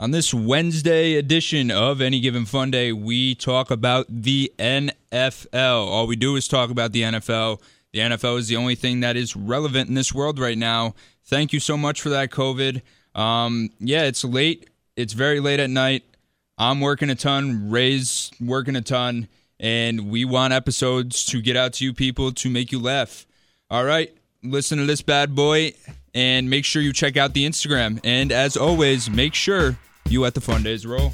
On this Wednesday edition of Any Given Fun Day, we talk about the NFL. All we do is talk about the NFL. The NFL is the only thing that is relevant in this world right now. Thank you so much for that, COVID. Um, yeah, it's late. It's very late at night. I'm working a ton. Ray's working a ton. And we want episodes to get out to you people to make you laugh. All right, listen to this bad boy and make sure you check out the Instagram. And as always, make sure you at the Fun Days roll.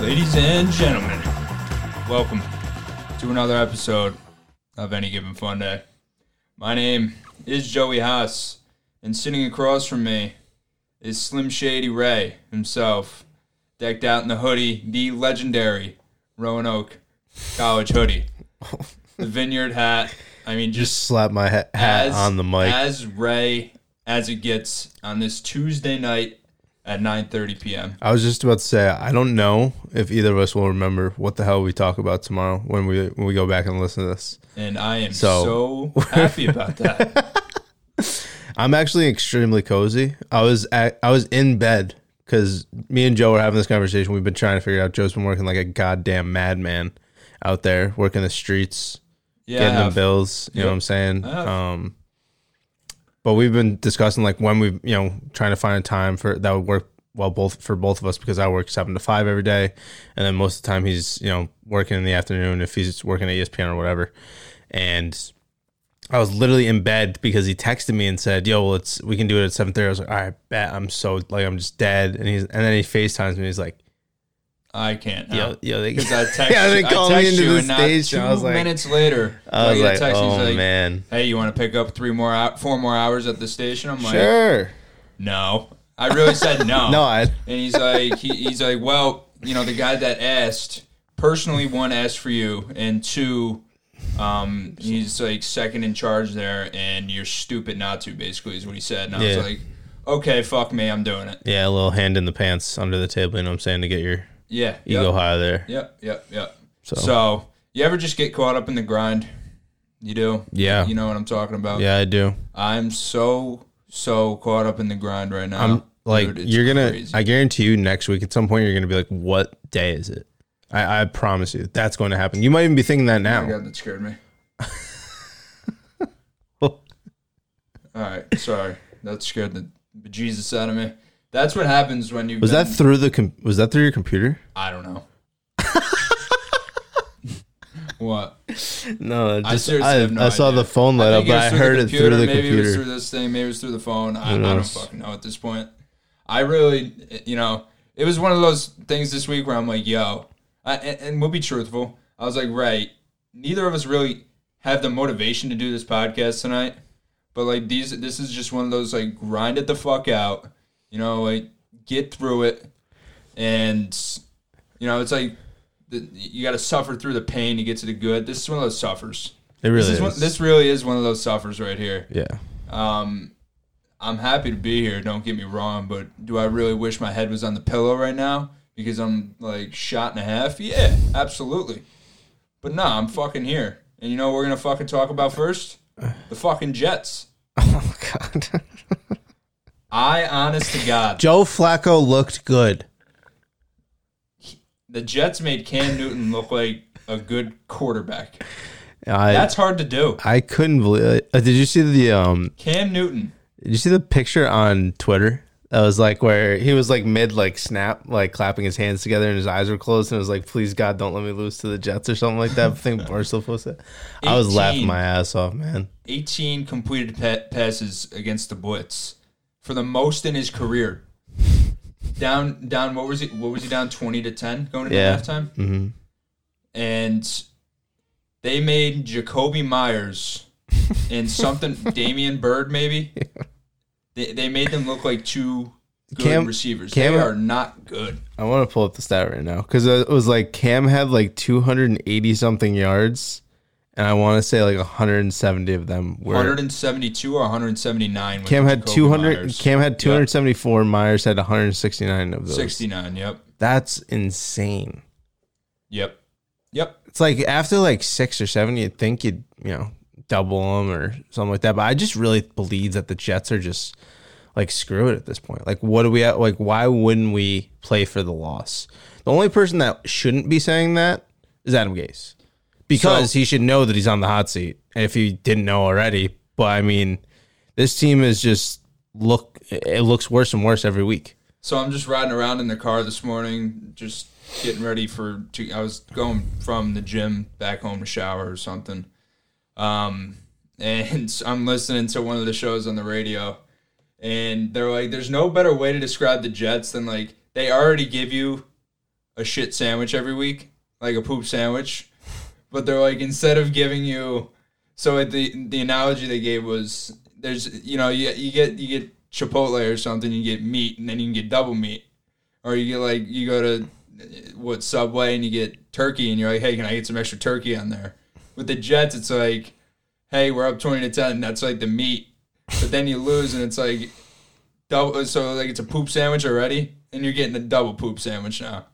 Ladies and gentlemen, welcome to another episode of Any Given Fun Day. My name is Joey Haas, and sitting across from me is Slim Shady Ray himself, decked out in the hoodie, the legendary Roanoke College hoodie, the vineyard hat. I mean, Just just slap my ha- hat as, on the mic. as Ray as it gets on this Tuesday night at 9:30 p.m. I was just about to say I don't know if either of us will remember what the hell we talk about tomorrow when we when we go back and listen to this. And I am so, So- happy about that. I'm actually extremely cozy. I was at, I was in bed because me and Joe were having this conversation. We've been trying to figure out. Joe's been working like a goddamn madman out there, working the streets, Yeah, getting the bills. You know what I'm saying? Um, but we've been discussing like when we, you know, trying to find a time for that would work well both for both of us because I work seven to five every day, and then most of the time he's you know working in the afternoon if he's working at ESPN or whatever. And I was literally in bed because he texted me and said, "Yo, well, it's we can do it at 7.30. I was like, "All right, bet I'm so like I'm just dead." And he's and then he Facetimes me. He's like, I can't. "Yo, Now. yo, they I text, yeah, they called me into the station. two I was like, minutes later, I was get like, text, oh like, man, Hey, you want to pick up three more, four more hours at the station? I'm like, sure." no. I really said no. No, I And he's like, he, he's like, well, you know, the guy that asked, personally, one asked for you, and two, um, he's like second in charge there, and you're stupid not to. Basically, is what he said. And I was like, okay, fuck me, I'm doing it. yeah, a little hand in the pants under the table. You know what I'm saying to get your Yeah, You yep, high there. yep, yep, yep. So, So, you ever just get caught up in the grind? You do? Yeah. You know what I'm talking about? yeah, I do. I'm so, so caught up in the grind right now. I'm like, Dude, you're gonna. crazy. I guarantee you, next week at some point, you're gonna be like, "What day is it?" I, I promise you, that's going to happen. You might even be thinking that Oh now. my God, that scared me. All right, sorry. That scared the bejesus out of me. That's what happens when you. was that through the? Com- was that through your computer? I don't know. what? No, I just seriously I, have no I saw the phone light up, but I heard it through the computer. Maybe it was through this thing. Maybe it was through the phone. I, I don't fucking know at this point. I really, you know, it was one of those things this week where I'm like, yo, I, and, and we'll be truthful. I was like, right, neither of us really have the motivation to do this podcast tonight. But like these, this is just one of those like grind it the fuck out, you know, like get through it, and you know, it's like the, you got to suffer through the pain to get to the good. This is one of those suffers. It really This, is. is one, this really is one of those suffers right here. yeah. Um, I'm happy to be here. Don't get me wrong, but do I really wish my head was on the pillow right now because I'm like shot and a half? Yeah, absolutely. But nah, I'm fucking here. And you know what we're gonna fucking talk about first? The fucking Jets. Oh my God. I, honest to God, Joe Flacco looked good. the Jets made Cam Newton look like a good quarterback. I That's hard to do. I couldn't believe. It. Uh, did you see the um? Cam Newton. Did you see the picture on Twitter? That was like where he was like mid like snap, like clapping his hands together and his eyes were closed, and it was like, "Please God, don't let me lose to the Jets" or something like that. I think Barstool posted. I was laughing my ass off, man. 18 completed pa- passes against the Blitz for the most in his career. Down, down. What was he? What was he down? 20 to 10 going into Yeah. halftime, hmm and they made Jakobi Meyers and something Damiere Byrd maybe. They, they made them look like two good Cam- receivers. Cam- they are not good. I want to pull up the stat right now because it was like Cam had like 280 something yards, and I want to say like 170 of them were. 172 or 179. Cam had Jakobi 200. Meyers. Cam had 274. Meyers had 169 of those. 69. Yep. That's insane. Yep. Yep. It's like after like six or seven, you'd think you'd you know double them or something like that. But I just really believe that the Jets are just like screw it at this point. Like, what do we like? Why wouldn't we play for the loss? The only person that shouldn't be saying that is Adam Gase because So- he should know that he's on the hot seat. If he didn't know already, but I mean, this team is just look. It looks worse and worse every week. So I'm just riding around in the car this morning, just getting ready for. To, I was going from the gym back home to shower or something, um, and I'm listening to one of the shows on the radio, and they're like, "There's no better way to describe the Jets than like they already give you a shit sandwich every week, like a poop sandwich, but they're like instead of giving you." So the the analogy they gave was there's you know you, you get you get Chipotle or something you get meat and then you can get double meat. Or you get like you go to what Subway and you get turkey and you're like hey can I get some extra turkey on there? With the Jets it's like hey we're up 20 to 10 that's like the meat. But then you lose and it's like double so like it's a poop sandwich already and you're getting a double poop sandwich now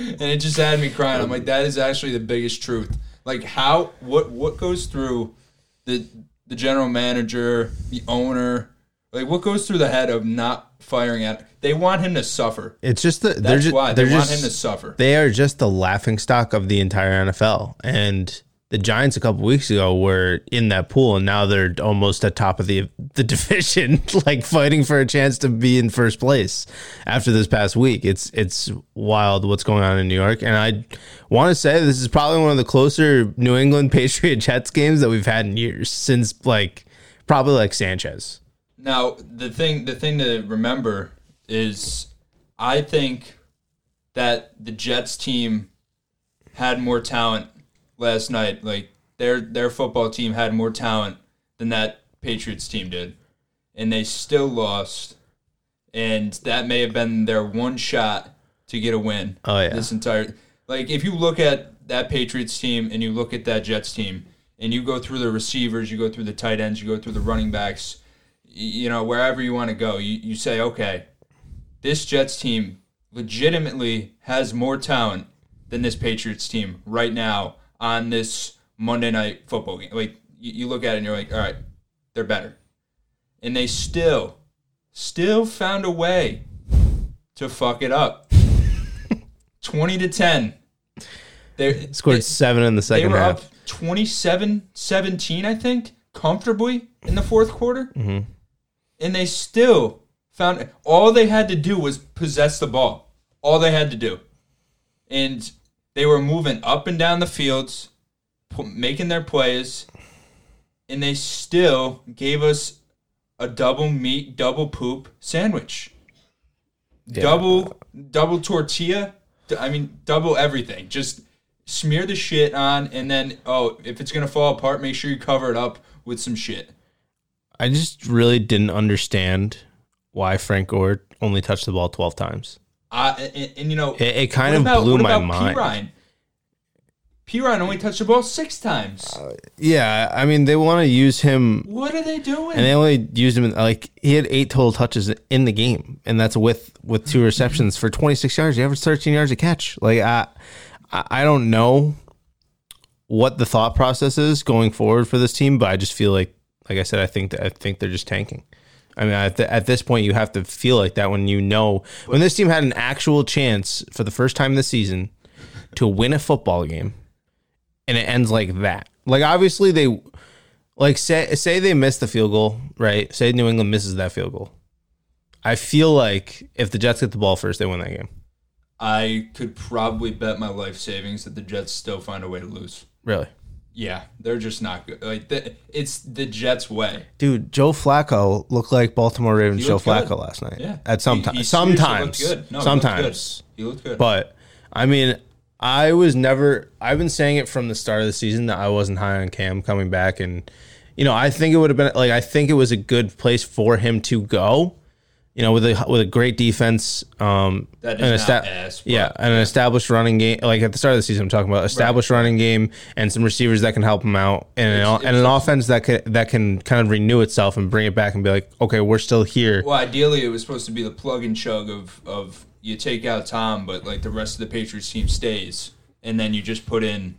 and it just had me crying I'm like that is actually the biggest truth like how what what goes through the the general manager, the owner, like what goes through the head of not firing at? They want him to suffer. It's just the, they're That's just, why they they're want just, him to suffer. they are just the laughing stock of the entire NFL. And the Giants a couple weeks ago were in that pool, and now they're almost at top of the the division, like fighting for a chance to be in first place after this past week. It's it's wild what's going on in New York, and I want to say this is probably one of the closer New England Patriot Jets games that we've had in years since like probably like Sanchez. Now the thing the thing to remember is I think that the Jets team had more talent last night. Like their their football team had more talent than that Patriots team did. And they still lost. And that may have been their one shot to get a win. Oh, yeah. This entire like if you look at that Patriots team and you look at that Jets team and you go through the receivers, you go through the tight ends, you go through the running backs, you know, wherever you want to go, you, you say, okay, this Jets team legitimately has more talent than this Patriots team right now on this Monday night football game. Like you, you look at it and you're like, all right, they're better. And they still, still found a way to fuck it up. 20 to 10. They Scored seven in the second they second were half. up 27 17, I think, comfortably in the fourth quarter. Mm-hmm. And they still found all they had to do was possess the ball. All they had to do. And they were moving up and down the fields, making their plays. And they still gave us a double meat, double poop sandwich. Double double tortilla. I mean, double everything. Just smear the shit on, and then oh, if it's gonna fall apart, make sure you cover it up with some shit. I just really didn't understand why Frank Gore only touched the ball 12 times. I and, and you know, It, it kind of about, blew my mind. Perine? Only touched the ball six times. Uh, yeah, I mean, they want to use him, what are they doing? and they only used him in, like he had eight total touches in the game, and that's with with two receptions for 26 yards. He averaged 13 yards a catch. Like I, I I don't know what the thought process is going forward for this team, but I just feel like, like I said, I think that I think they're just tanking. I mean, at, the, at this point, you have to feel like that when you know when this team had an actual chance for the first time this season to win a football game, and it ends like that. Like obviously they, like say say they miss the field goal, right? Say New England misses that field goal. I feel like if the Jets get the ball first, they win that game. I could probably bet my life savings that the Jets still find a way to lose. Really, Yeah, they're just not good. Like the, it's the Jets' way. dude. Joe Flacco looked like Baltimore Ravens Joe looked good. Flacco last night. Yeah, at some time, sometimes. No, he sometimes. looked good. He looked good. But I mean, I was never. I've been saying it from the start of the season that I wasn't high on Cam coming back, and you know, I think it would have been like I think it was a good place for him to go. You know, with a with a great defense, um, That an esta- ass, yeah, and an established running game. Like at the start of the season, I'm talking about established running game and some receivers that can help him out, and an, It's- and an offense that can that can kind of renew itself and bring it back and be like, okay, we're still here. Well, ideally, it was supposed to be the plug and chug of of you take out Tom, but like the rest of the Patriots team stays, and then you just put in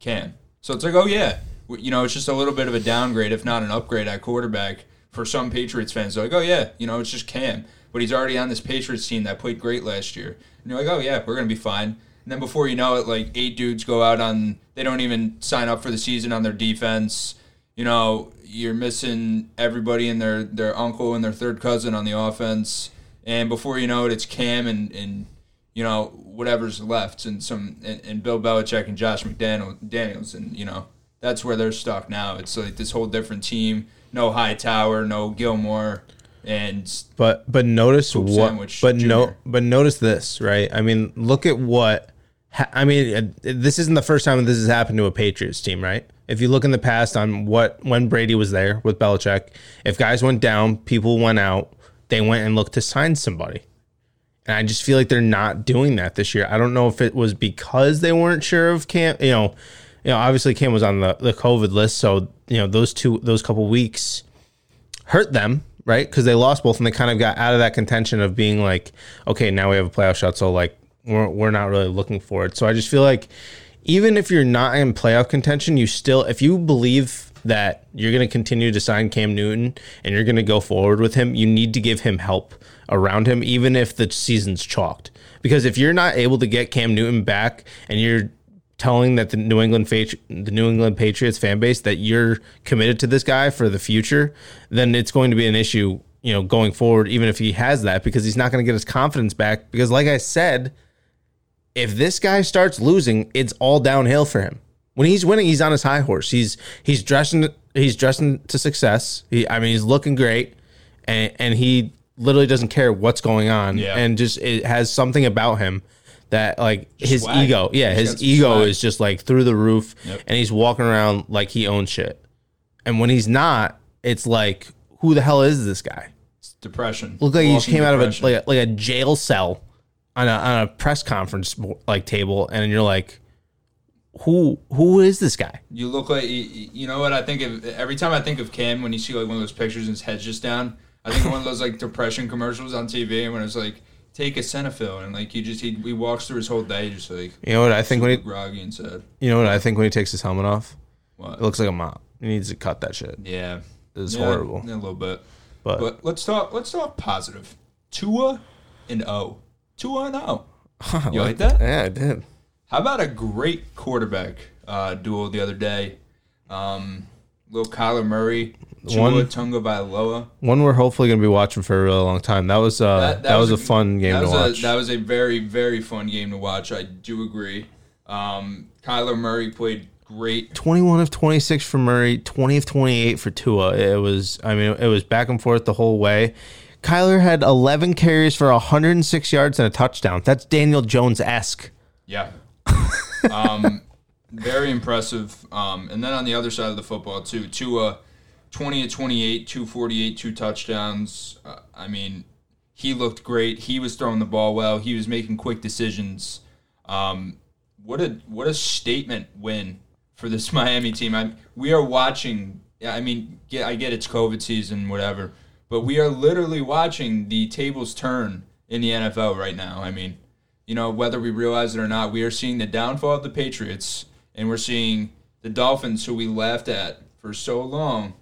Cam. So it's like, oh yeah, you know, it's just a little bit of a downgrade, if not an upgrade at quarterback for some Patriots fans. Like, oh yeah, you know, it's just Cam, but he's already on this Patriots team that played great last year, and you're like, oh yeah, we're gonna be fine. And then before you know it, like eight dudes go out on, they don't even sign up for the season on their defense you know, you're missing everybody and their their uncle and their third cousin on the offense, and before you know it, it's Cam and and you know whatever's left, and some and, and Bill Belichick and Josh McDaniel Daniels, and you know that's where they're stuck now. It's like this whole different team. No Hightower, no Gilmore, and But but notice what. But no. But notice this, right? I mean, look at what. I mean, uh, this isn't the first time this has happened to a Patriots team, right? If you look in the past on what when Brady was there with Belichick, if guys went down, people went out, they went and looked to sign somebody. And I just feel like they're not doing that this year. I don't know if it was because they weren't sure of Cam. You know, you know, obviously Cam was on the, the COVID list, so you know those two those couple weeks hurt them, right? Because they lost both, and they kind of got out of that contention of being like, okay, now we have a playoff shot, so like we're we're not really looking for it. So I just feel like even if you're not in playoff contention, you still if you believe that you're going to continue to sign Cam Newton and you're going to go forward with him, you need to give him help around him, even if the season's chalked. Because if you're not able to get Cam Newton back and you're telling that the New England Patri- the New England Patriots fan base that you're committed to this guy for the future, then it's going to be an issue, you know, going forward even if he has that because he's not going to get his confidence back because like I said, if this guy starts losing, it's all downhill for him. When he's winning, he's on his high horse. He's he's dressing he's dressing to success. He I mean he's looking great and and he literally doesn't care what's going on Yeah. and just it has something about him that like his swag. ego, yeah, He's his ego swag. is just like through the roof Yep. and he's walking around like he owns shit. And when he's not, it's like who the hell is this guy? depression. Look like he just came out of a like a, like a jail cell on a on a press conference like table, and you're like, who who is this guy? You look like you, you know what I think of every time I think of Cam when you see like one of those pictures and his head's just down. I think one of those like depression commercials on TV when it's like take a Senafil and like you just he, he walks through his whole day just like You know what I think when he groggy and sad. you know what I think when he takes his helmet off, What? it looks like a mop. He needs to cut that shit. Yeah, It's Yeah, horrible. a little bit. But, But let's talk. Let's talk positive. Tua and O. Tua and O. You like that? Yeah, I did. How about a great quarterback uh, duel the other day? Um, little Kyler Murray, Tua One- Tagovailoa. One we're hopefully gonna be watching for a really long time. That was uh that, was, a fun game that to was watch. A, that was a very very fun game to watch. I do agree. Um, Kyler Murray played great. 21 of 26 for Murray, 20 of 28 for Tua. It was, I mean, it was back and forth the whole way. Kyler had 11 carries for 106 yards and a touchdown. That's Daniel Jones esque. Yeah. um, very impressive. Um, and then on the other side of the football too, Tua, twenty to twenty-eight, two forty-eight, two touchdowns. Uh, I mean, he looked great. He was throwing the ball well. He was making quick decisions. Um, what a what a statement win for this Miami team. I, we are watching. I mean, yeah, I get it's COVID season, whatever, but we are literally watching the tables turn in the NFL right now. I mean, you know, whether we realize it or not, we are seeing the downfall of the Patriots, and we're seeing the Dolphins, who we laughed at for so long,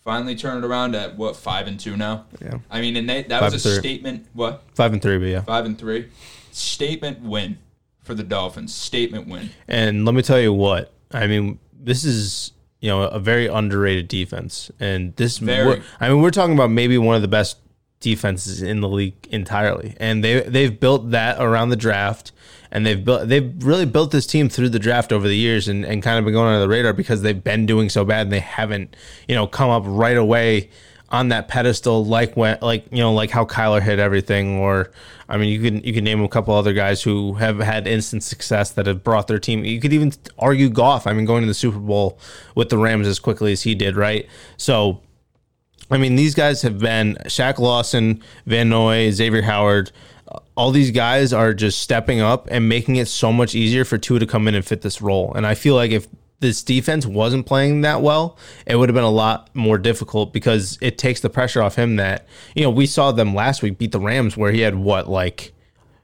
finally turn it around at what five and two now. Yeah. I mean, and they, that Five was a statement. What Five and three, but yeah. five and three? Statement win for the Dolphins. Statement win. And let me tell you what, I mean, this is, you know, a very underrated defense. And this, Very. I mean, we're talking about maybe one of the best defenses in the league entirely. And they, they've built that around the draft. And they've built, they've really built this team through the draft over the years and, and kind of been going under the radar because they've been doing so bad and they haven't, you know, come up right away on that pedestal like when like you know like how Kyler hit everything or I mean you can you can name a couple other guys who have had instant success that have brought their team you could even argue Goff I mean going to the Super Bowl with the Rams as quickly as he did right so I mean, these guys have been Shaq Lawson, Van Noy, Xavier Howard. All these guys are just stepping up and making it so much easier for Tua to come in and fit this role. And I feel like if this defense wasn't playing that well, it would have been a lot more difficult because it takes the pressure off him. That you know we saw them last week beat the Rams where he had what like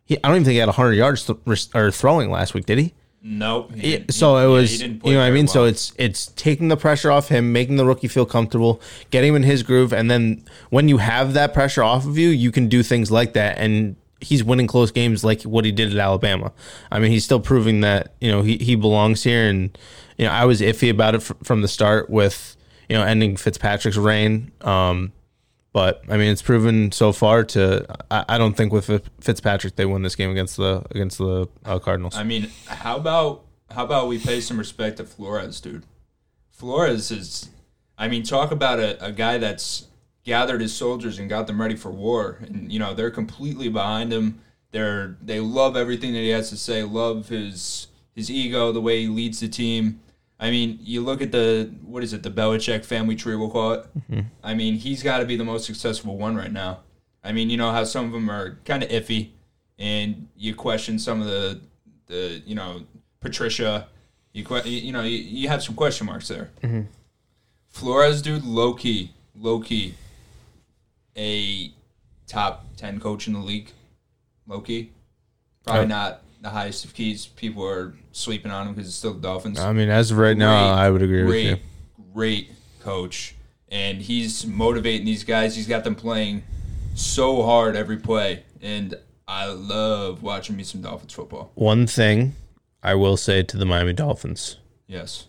he, I don't even think he had 100 yards th- or throwing last week, did he? Nope. He so it was, yeah, you know what I mean? Well. So it's it's taking the pressure off him, making the rookie feel comfortable, getting him in his groove, and then when you have that pressure off of you, you can do things like that. And he's winning close games like what he did at Alabama. I mean, he's still proving that you know he he belongs here. And you know, I was iffy about it from the start with you know ending Fitzpatrick's reign. Um, but I mean, it's proven so far to. I, I, don't think with Fitzpatrick they win this game against the against the uh, Cardinals. I mean, how about how about we pay some respect to Flores, dude? Flores is. I mean, talk about a, a guy that's gathered his soldiers and got them ready for war, and you know they're completely behind him. They're they love everything that he has to say. Love his his ego, the way he leads the team. I mean, you look at the what is it, the Belichick family tree, we'll call it. Mm-hmm. I mean, he's got to be the most successful one right now. I mean, you know how some of them are kind of iffy, and you question some of the the you know Patricia. You que- you know you, you have some question marks there. Mm-hmm. Flores, dude, low key, low key, a top ten coach in the league, low key. Probably oh. not the highest of keys. People are sleeping on him because it's still the Dolphins. I mean, as of right now, I would agree great, with you. Great coach, and he's motivating these guys. He's got them playing so hard every play, and I love watching me some Dolphins football. One thing I will say to the Miami Dolphins: Yes,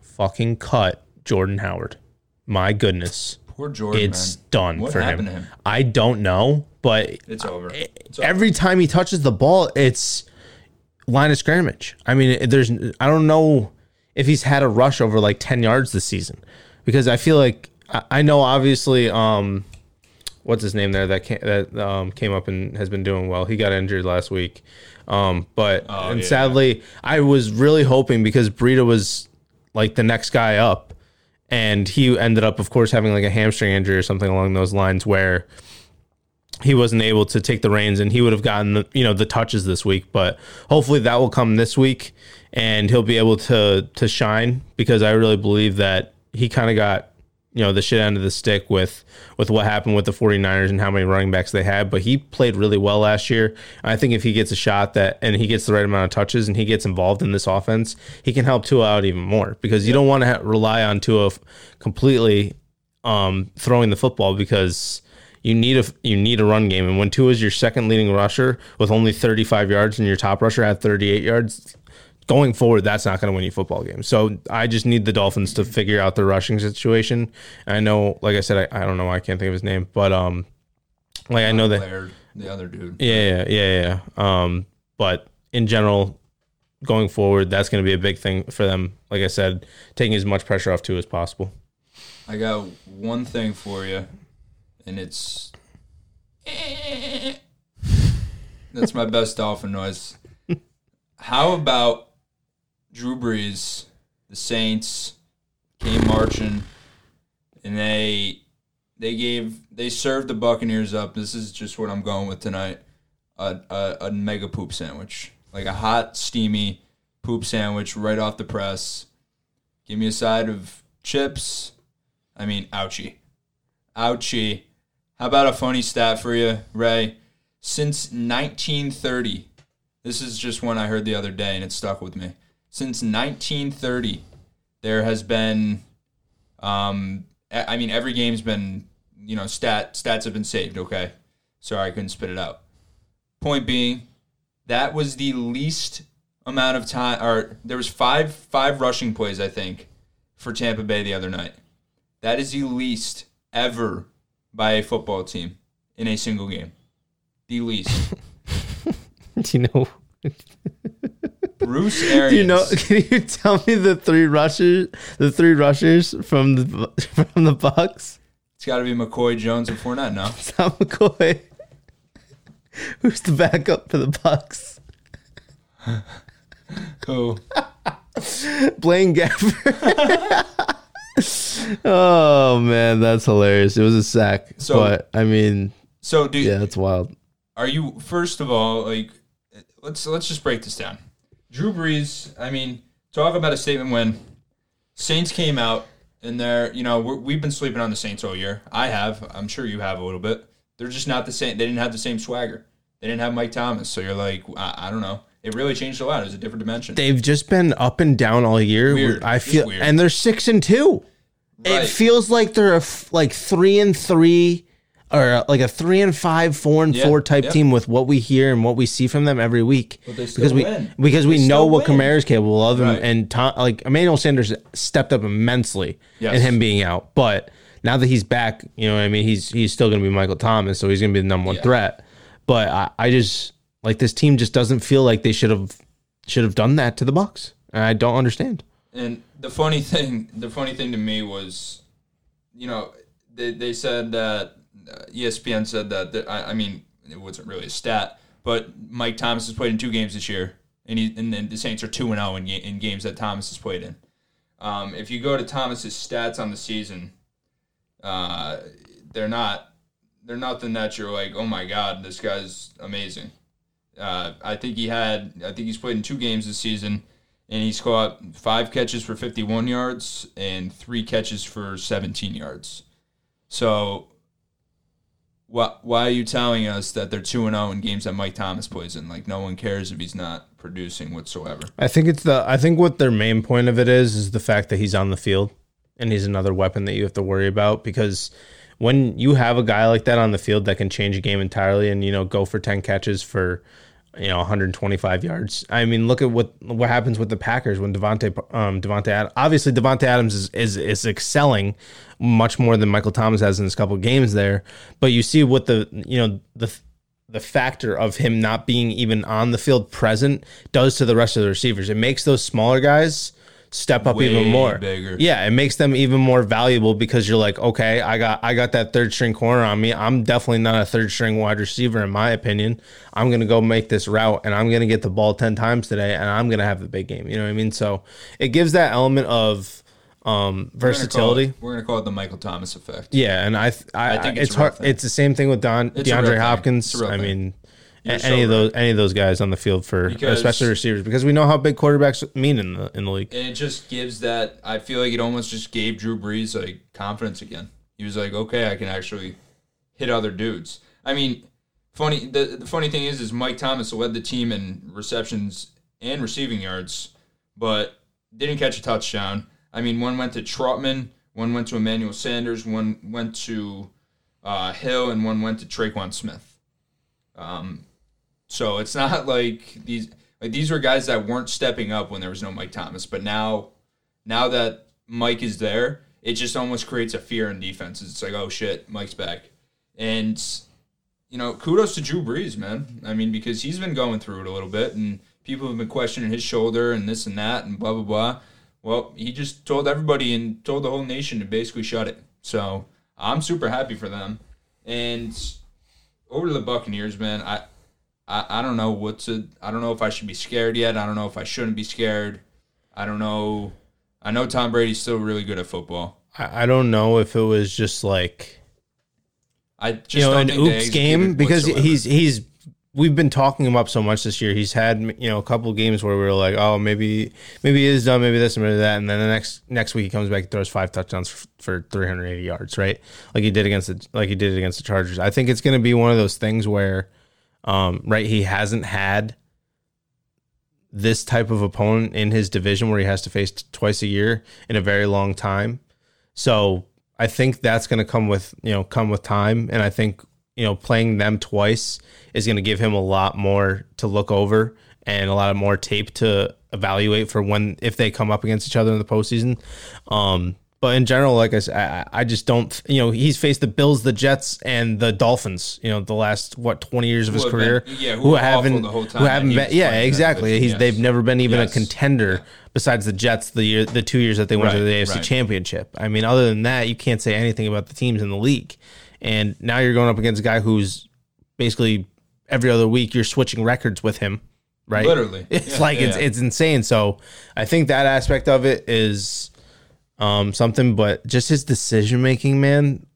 fucking cut Jordan Howard. My goodness. Poor Jordan. It's man. done what for him. him. I don't know, but it's over. It's every over. time he touches the ball, it's line of scrimmage. I mean, there's I don't know if he's had a rush over like 10 yards this season because I feel like I, know obviously um what's his name there that came, that um, came up and has been doing well. He got injured last week. Um, but oh, and yeah, sadly. I was really hoping because Breida was like the next guy up, and he ended up, of course, having like a hamstring injury or something along those lines where he wasn't able to take the reins and he would have gotten the you know the touches this week. But hopefully that will come this week and he'll be able to to shine because I really believe that he kind of got you know the shit end of the stick with with what happened with the 49ers and how many running backs they had but he played really well last year I think if he gets a shot that and he gets the right amount of touches and he gets involved in this offense he can help Tua out even more because you don't want to ha- rely on Tua completely um, throwing the football because you need a you need a run game. And when Tua is your second leading rusher with only 35 yards and your top rusher at 38 yards, going forward, that's not going to win you football games. So I just need the Dolphins to figure out the rushing situation. And I know, like I said, I, I don't know, I can't think of his name, but um, like I know that the other dude. Yeah, yeah, yeah, yeah. Um, but in general, going forward, that's going to be a big thing for them. Like I said, taking as much pressure off Tua as possible. I got one thing for you and it's that's my best dolphin noise. How about Drew Brees, the Saints came marching, and they they gave they served the Buccaneers up. This is just what I'm going with tonight. A, a, a mega poop sandwich, like a hot, steamy poop sandwich right off the press. Give me a side of chips. I mean, ouchie, ouchie. How about a funny stat for you, Ray? Since 1930, this is just one I heard the other day and it stuck with me. Since 1930, there has been, um, I mean, every game's been, you know, stat stats have been saved. Okay, sorry I couldn't spit it out. Point being, that was the least amount of time, or there was five five rushing plays I think for Tampa Bay the other night. That is the least ever by a football team in a single game. The least. Do you know? Bruce Arians. Do you know? Can you tell me the three rushers, the three rushers from the from the Bucs? It's got to be McCoy, Jones, and Fournette. No, it's not McCoy. Who's the backup for the Bucs? Who? Blaine Gabbert. oh man, that's hilarious. It was a sack, So- but I mean, So, do yeah, that's wild. are you first of all like? Let's let's just break this down. Drew Brees. I mean, talk about a statement when Saints came out and they're you know we're, we've been sleeping on the Saints all year. I have. I'm sure you have a little bit. They're just not the same. They didn't have the same swagger. They didn't have Mike Thomas. So you're like, I, I don't know. It really changed a lot. It was a different dimension. They've just been up and down all year. Weird. I feel, weird. and they're six and two. Right. It feels like they're a f- like three and three, or like a three and five, four and Yeah, four type yeah. team with what we hear and what we see from them every week. But they still because we win. because we They know what win. Kamara's capable of, and, Right. and Tom, like Emmanuel Sanders stepped up immensely Yes. in him being out, but. Now that he's back, you know what I mean. He's he's still going to be Michael Thomas, so he's going to be the number one Yeah. threat. But I, I just like this team just doesn't feel like they should have should have done that to the Bucs. And I don't understand. And the funny thing, the funny thing to me was, you know, they, they said that uh, ESPN said that, that I, I mean, it wasn't really a stat, but Mike Thomas has played in two games this year, and he and then the Saints are two and zero in, ga- in games that Thomas has played in. Um, if you go to Thomas's stats on the season, uh, they're not they're nothing that you're like, oh my god, this guy's amazing. Uh, I think he had I think he's played in two games this season and he's caught five catches for 51 yards and three catches for 17 yards. So, why why are you telling us that they're two and zero in games that Mike Thomas plays in? Like no one cares if he's not producing whatsoever. I think it's the I think what their main point of it is is the fact that he's on the field and he's another weapon that you have to worry about because when you have a guy like that on the field that can change a game entirely and you know go for 10 catches for you know 125 yards. I mean, look at what what happens with the Packers when Davante um Davante Ad- obviously Davante Adams is, is is excelling much more than Michael Thomas has in his couple games there, but you see what the you know the the factor of him not being even on the field present does to the rest of the receivers. It makes those smaller guys step up Way even more. bigger. Yeah, it makes them even more valuable because you're like, okay, I got I got that third string corner on me. I'm definitely not a third string wide receiver in my opinion. I'm gonna go make this route and I'm gonna get the ball ten times today and I'm gonna have the big game. You know what I mean? So it gives that element of um, We're gonna versatility. it- We're gonna call it the Michael Thomas effect. Yeah, and I, th- I, I think it's, it's hard. thing. It's the same thing with Don It's DeAndre. Hopkins. It's a real I mean, So any of right. those any of those guys on the field for Because- especially receivers because we know how big quarterbacks mean in the in the league. And it just gives that. I feel like it almost just gave Drew Brees like confidence again. He was like, okay, I can actually hit other dudes. I mean, funny. The, the funny thing is, is Mike Thomas led the team in receptions and receiving yards, but didn't catch a touchdown. I mean, one went to Trautman, one went to Emmanuel Sanders, one went to uh, Hill, and one went to Tre'Quan Smith. Um, so it's not like these like these were guys that weren't stepping up when there was no Mike Thomas, but now now that Mike is there, it just almost creates a fear in defenses. It's like, oh shit, Mike's back. And you know, kudos to Drew Brees, man. I mean, because he's been going through it a little bit and people have been questioning his shoulder and this and that and blah blah blah. Well, he just told everybody and told the whole nation to basically shut it. So I'm super happy for them. And over to the Buccaneers, man. I, I I don't know what to. I don't know if I should be scared yet. I don't know if I shouldn't be scared. I don't know. I know Tom Brady's still really good at football. I, I don't know if it was just like I just you know don't an oops game because whatsoever. he's he's we've been talking him up so much this year. He's had you know a couple of games where we were like, oh maybe maybe he is done, maybe this and maybe that, and then the next next week he comes back and throws five touchdowns for, for 380 yards, right? Like he did against the like he did against the Chargers. I think it's going to be one of those things where, um, right, he hasn't had this type of opponent in his division where he has to face twice a year in a very long time. So I think that's going to come with you know come with time, and I think you know playing them twice is going to give him a lot more to look over and a lot of more tape to evaluate for when if they come up against each other in the postseason. Um, but in general, like I said, I, I just don't. You know, he's faced the Bills, the Jets, and the Dolphins. You know, the last what twenty years of his career, been- yeah, who who haven't, the whole time who haven't been, yeah, playing in that exactly. He's yes. they've never been even Yes. a contender besides the Jets the year the two years that they went to the AFC right. Championship. I mean, other than that, you can't say anything about the teams in the league. And now you're going up against a guy who's basically every other week you're switching records with him, right? Literally. It's Yeah, like yeah, it's it's insane. So I think that aspect of it is um, something, but just his decision making, man,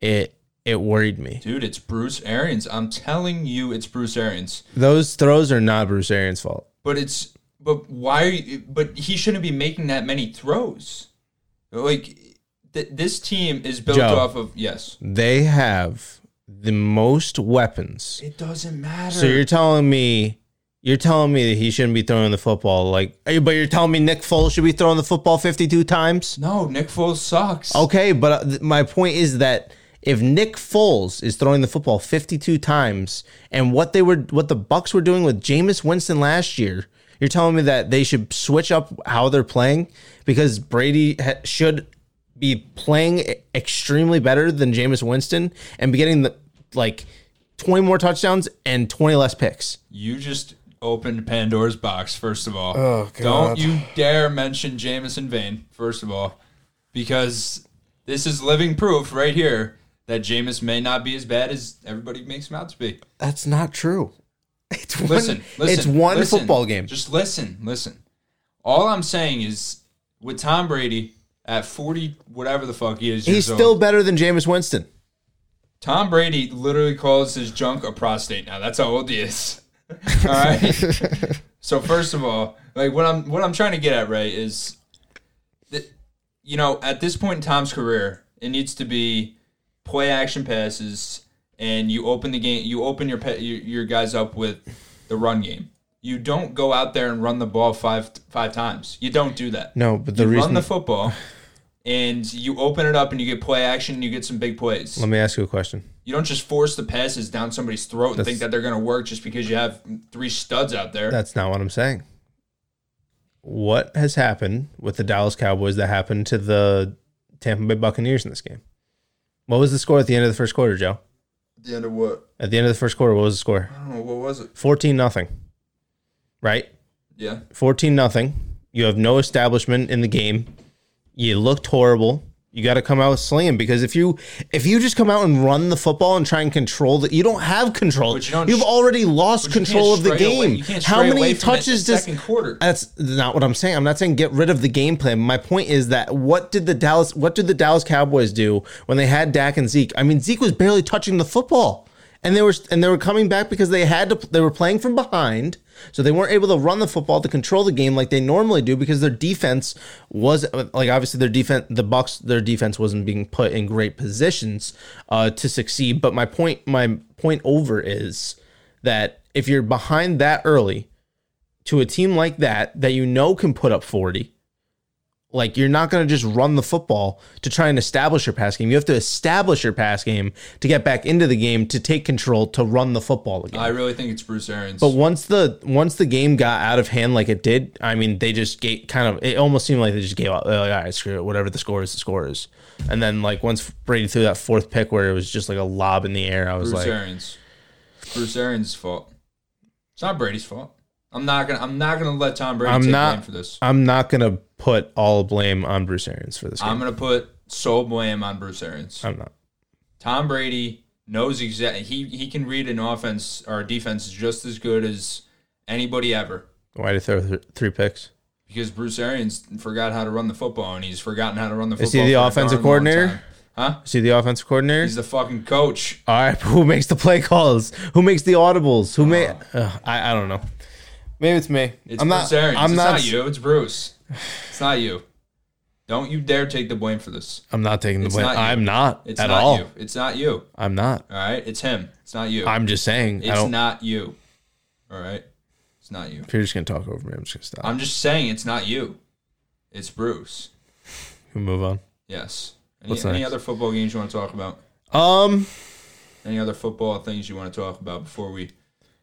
it it worried me. Dude, it's Bruce Arians. I'm telling you, it's Bruce Arians. Those throws are not Bruce Arians' fault. But it's but why? You, but he shouldn't be making that many throws. Like th- this team is built Joe. off of yes. They have the most weapons. It doesn't matter. So you're telling me you're telling me that he shouldn't be throwing the football like but you're telling me Nick Foles should be throwing the football 52 times? no, Nick Foles sucks. Okay, but uh, my point is that if Nick Foles is throwing the football 52 times and what they were what the Bucs were doing with Jameis Winston last year, you're telling me that they should switch up how they're playing because Brady ha- should be playing extremely better than Jameis Winston and be getting the like 20 more touchdowns and 20 less picks. You just opened Pandora's box. First of all, Oh, don't you dare mention Jameis in vain. First of all, because this is living proof right here that Jameis may not be as bad as everybody makes him out to be. That's not true. It's one, Listen, listen. it's one listen. football game. Just listen, listen. All I'm saying is, with Tom Brady at 40, whatever the fuck he is, He's still old, better than Jameis Winston. Tom Brady literally calls his junk a prostate now. That's how old he is. All right. so first of all, like what I'm what I'm trying to get at, right, is that you know at this point in Tom's career, it needs to be play action passes, and you open the game, you open your your, your guys up with the run game. You don't go out there and run the ball five five times. You don't do that. No, but the you reason run the football, and you open it up, and you get play action, and you get some big plays. Let me ask you a question. You don't just force the passes down somebody's throat and think that they're going to work just because you have three studs out there. That's not what I'm saying. What has happened with the Dallas Cowboys that happened to the Tampa Bay Buccaneers in this game? What was the score at the end of the first quarter, Joe? At the end of what? At the end of the first quarter, what was the score? I don't know. What was it? 14 nothing. Right? Yeah. 14 nothing. You have no establishment in the game. You looked horrible. You got to come out slinging because if you if you just come out and run the football and try and control that, you don't have control. You sh- already lost control of the game. How many touches does second quarter? That's not what I'm saying. I'm not saying get rid of the game plan. My point is that what did the Dallas what did the Dallas Cowboys do when they had Dak and Zeke? I mean, Zeke was barely touching the football. And they were and they were coming back because they had to they were playing from behind. So they weren't able to run the football to control the game like they normally do because their defense was like obviously their defense the Bucs their defense wasn't being put in great positions uh, to succeed. But my point my point over is that if you're behind that early, to a team like that that you know can put up 40 like you're not going to just run the football to try and establish your pass game you have to establish your pass game to get back into the game to take control to run the football again I really think it's Bruce Arians. but once the once the game got out of hand like it did i mean they just gave kind of it almost seemed like they just gave up like all right screw it whatever the score is the score is and then like once brady threw that fourth pick where it was just like a lob in the air i was Bruce like Arians. Bruce Arians' fault. It's not Brady's fault. I'm not gonna. I'm not gonna let Tom Brady I'm take not- blame for this. i'm not going to put all blame on bruce arians for this game. I'm gonna put sole blame on Bruce Arians. I'm not Tom Brady knows exactly. He he can read an offense or a defense just as good as anybody ever. why did he throw th- three picks Because Bruce Arians forgot how to run the football, and he's forgotten how to run the football. Is he the offensive coordinator? Huh? Is he the offensive coordinator? He's the fucking coach. All right, who makes the play calls? Who makes the audibles? Who may? Uh, I I don't know. Maybe it's me. It's I'm Bruce not. Arians. I'm it's not. not you. It's Bruce. It's not you. Don't you dare take the blame for this. I'm not taking the It's blame. not you. I'm not It's at not all. you. It's not you. I'm not. All right. It's him. It's not you. I'm just saying. I it's don't. not you. All right. It's not you. if you're just gonna talk over me, I'm just gonna stop. I'm just saying it's not you. It's Bruce. we move on. Yes. Any, What's any next? other football games you want to talk about? Um, Any other football things you want to talk about before we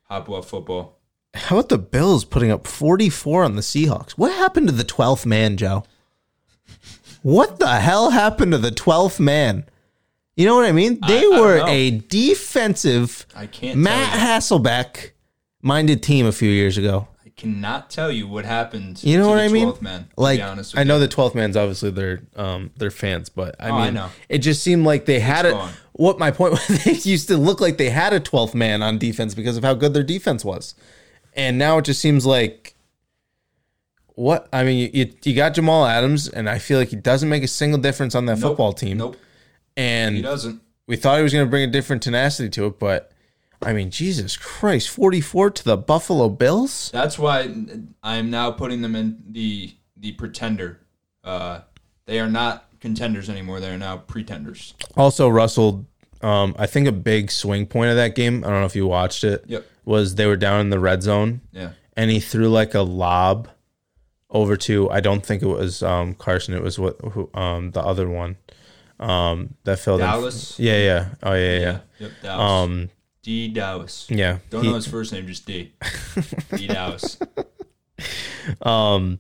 hop off football? How about the Bills putting up 44 on the Seahawks? What happened to the 12th man, Joe? What the hell happened to the 12th man? You know what I mean? They I don't were know. a defensive I can't Matt tell you. Hasselbeck minded team a few years ago. I cannot tell you what happened. You know to what the I mean? 12th Man, to Like be honest with I know you. the twelfth man's obviously their um their fans, but I Oh, I mean know. it just seemed like they had it. gone. What my point was, they used to look like they had a twelfth man on defense because of how good their defense was, and now it just seems like what I mean, you, you got Jamal Adams, and I feel like he doesn't make a single difference on that Nope. football team. Nope, And he doesn't. we thought he was going to bring a different tenacity to it, but I mean, Jesus Christ, 44 to the Buffalo Bills? That's why I'm now putting them in the the pretender. Uh, they are not contenders anymore. They are now pretenders. Also, Russell, um, I think a big swing point of that game, I don't know if you watched it, Yep. Was they were down in the red zone Yeah. and he threw like a lob over to, I don't think it was um, Carson, it was what who, um, the other one um, that filled in- Dallas. Yeah, yeah. Oh, yeah, yeah. Yep. Dallas. Um, D. Dallas. yeah. Don't He- know his first name, just D. D. Dallas. Um,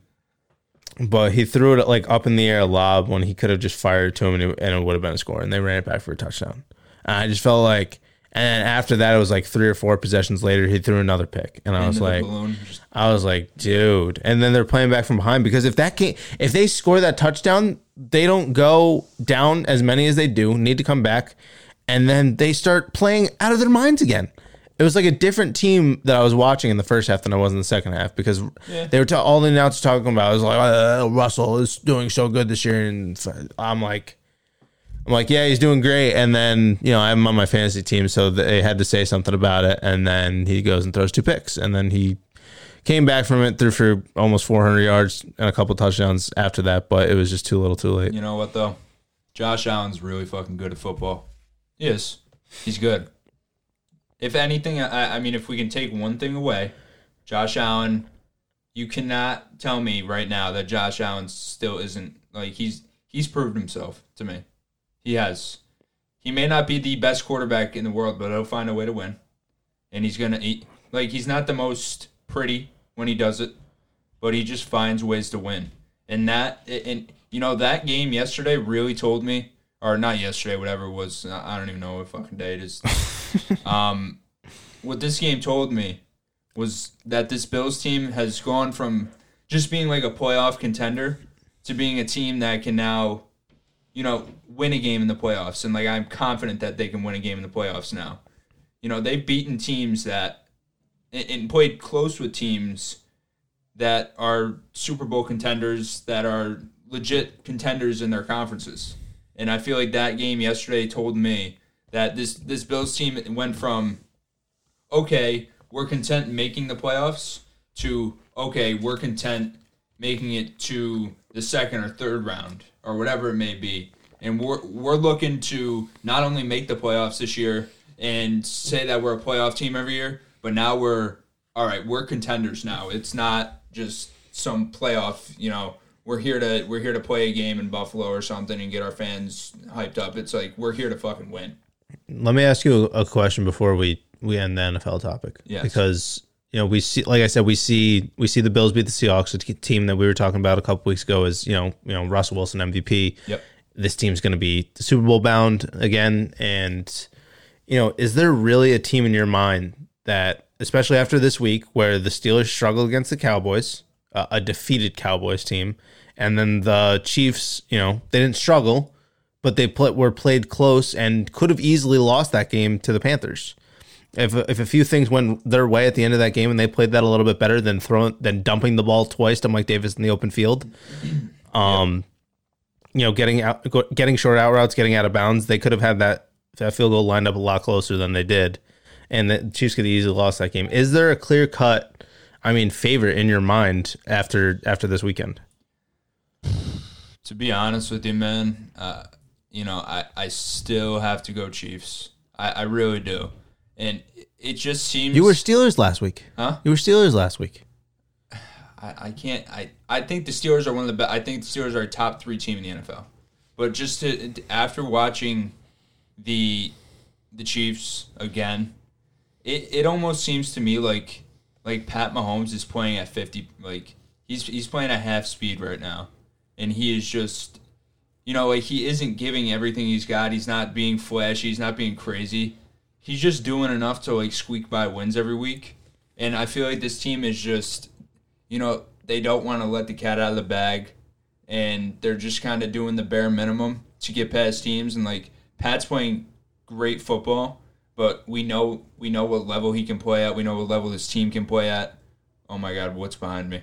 but he threw it like up in the air a lob when he could have just fired to him and it, and it would have been a score. And they ran it back for a touchdown. And I just felt like, and after that, it was like three or four possessions later, he threw another pick, and I was like. I was like, dude. And then they're playing back from behind because if that game, if they score that touchdown, they don't go down as many as they do. Need to come back, and then they start playing out of their minds again. It was like a different team that I was watching in the first half than I was in the second half because Yeah. they were ta- all the announcers talking about. It was like uh, Russell is doing so good this year, and I'm like. I'm like, yeah, he's doing great. And then, you know, I'm on my fantasy team, so they had to say something about it. And then he goes and throws two picks. And then he came back from it, threw for almost 400 yards and a couple touchdowns after that. But it was just too little too late. you know what though? Josh Allen's really fucking good at football. He. He's good. If anything, I, I mean, if we can take one thing away, Josh Allen, you cannot tell me right now that Josh Allen still isn't like he's he's proved himself to me. He has. He may not be the best quarterback in the world, but he'll find a way to win. And he's gonna eat like he's not the most pretty when he does it, but he just finds ways to win. And that and you know that game yesterday really told me, or not yesterday, whatever it was. I don't even know what fucking day it is. um, what this game told me was that this Bills team has gone from just being like a playoff contender to being a team that can now, you know, win a game in the playoffs. And like I'm confident that they can win a game in the playoffs now. You know, they've beaten teams that and, played close with teams that are Super Bowl contenders that are legit contenders in their conferences. And I feel like that game yesterday told me that this this Bills team went from okay, we're content making the playoffs to okay, we're content making it to the second or third round or whatever it may be. And we're we're looking to not only make the playoffs this year and say that we're a playoff team every year, but now we're all right, we're contenders now. It's not just some playoff, you know, we're here to we're here to play a game in Buffalo or something and get our fans hyped up. It's like we're here to fucking win. Let me ask you a question before we, we end the NFL topic. Yes. Because, you know, we see, like I said, we see we see the Bills beat the Seahawks, a team that we were talking about a couple weeks ago is, you know, you know, Russell Wilson MVP. Yep. this team's going to be Super Bowl bound again. And, you know, is there really a team in your mind that, especially after this week, where the Steelers struggled against the Cowboys, uh, a defeated Cowboys team, and then the Chiefs, you know, they didn't struggle, but they pl- were played close and could have easily lost that game to the Panthers. If, if a few things went their way at the end of that game and they played that a little bit better than throwing than dumping the ball twice to Mike Davis in the open field, um, you know, getting out, getting short out routes, getting out of bounds, they could have had that that field goal lined up a lot closer than they did, and the Chiefs could have easily lost that game. Is there a clear cut, I mean, favorite in your mind after after this weekend? To be honest with you, man, uh, you know, I, I still have to go Chiefs. I, I really do. And it- just seems You were Steelers last week. Huh? You were Steelers last week. I, I can't I, I think the Steelers are one of the best I think the Steelers are a top three team in the NFL. But just to after watching the the Chiefs again, it, it almost seems to me like like Pat Mahomes is playing at fifty like he's he's playing at half speed right now. And he is just you know, like he isn't giving everything he's got. He's not being flashy, he's not being crazy. He's just doing enough to like squeak by wins every week. And I feel like this team is just you know, they don't want to let the cat out of the bag and they're just kind of doing the bare minimum to get past teams and like Pat's playing great football, but we know we know what level he can play at. We know what level this team can play at. Oh my god, what's behind me?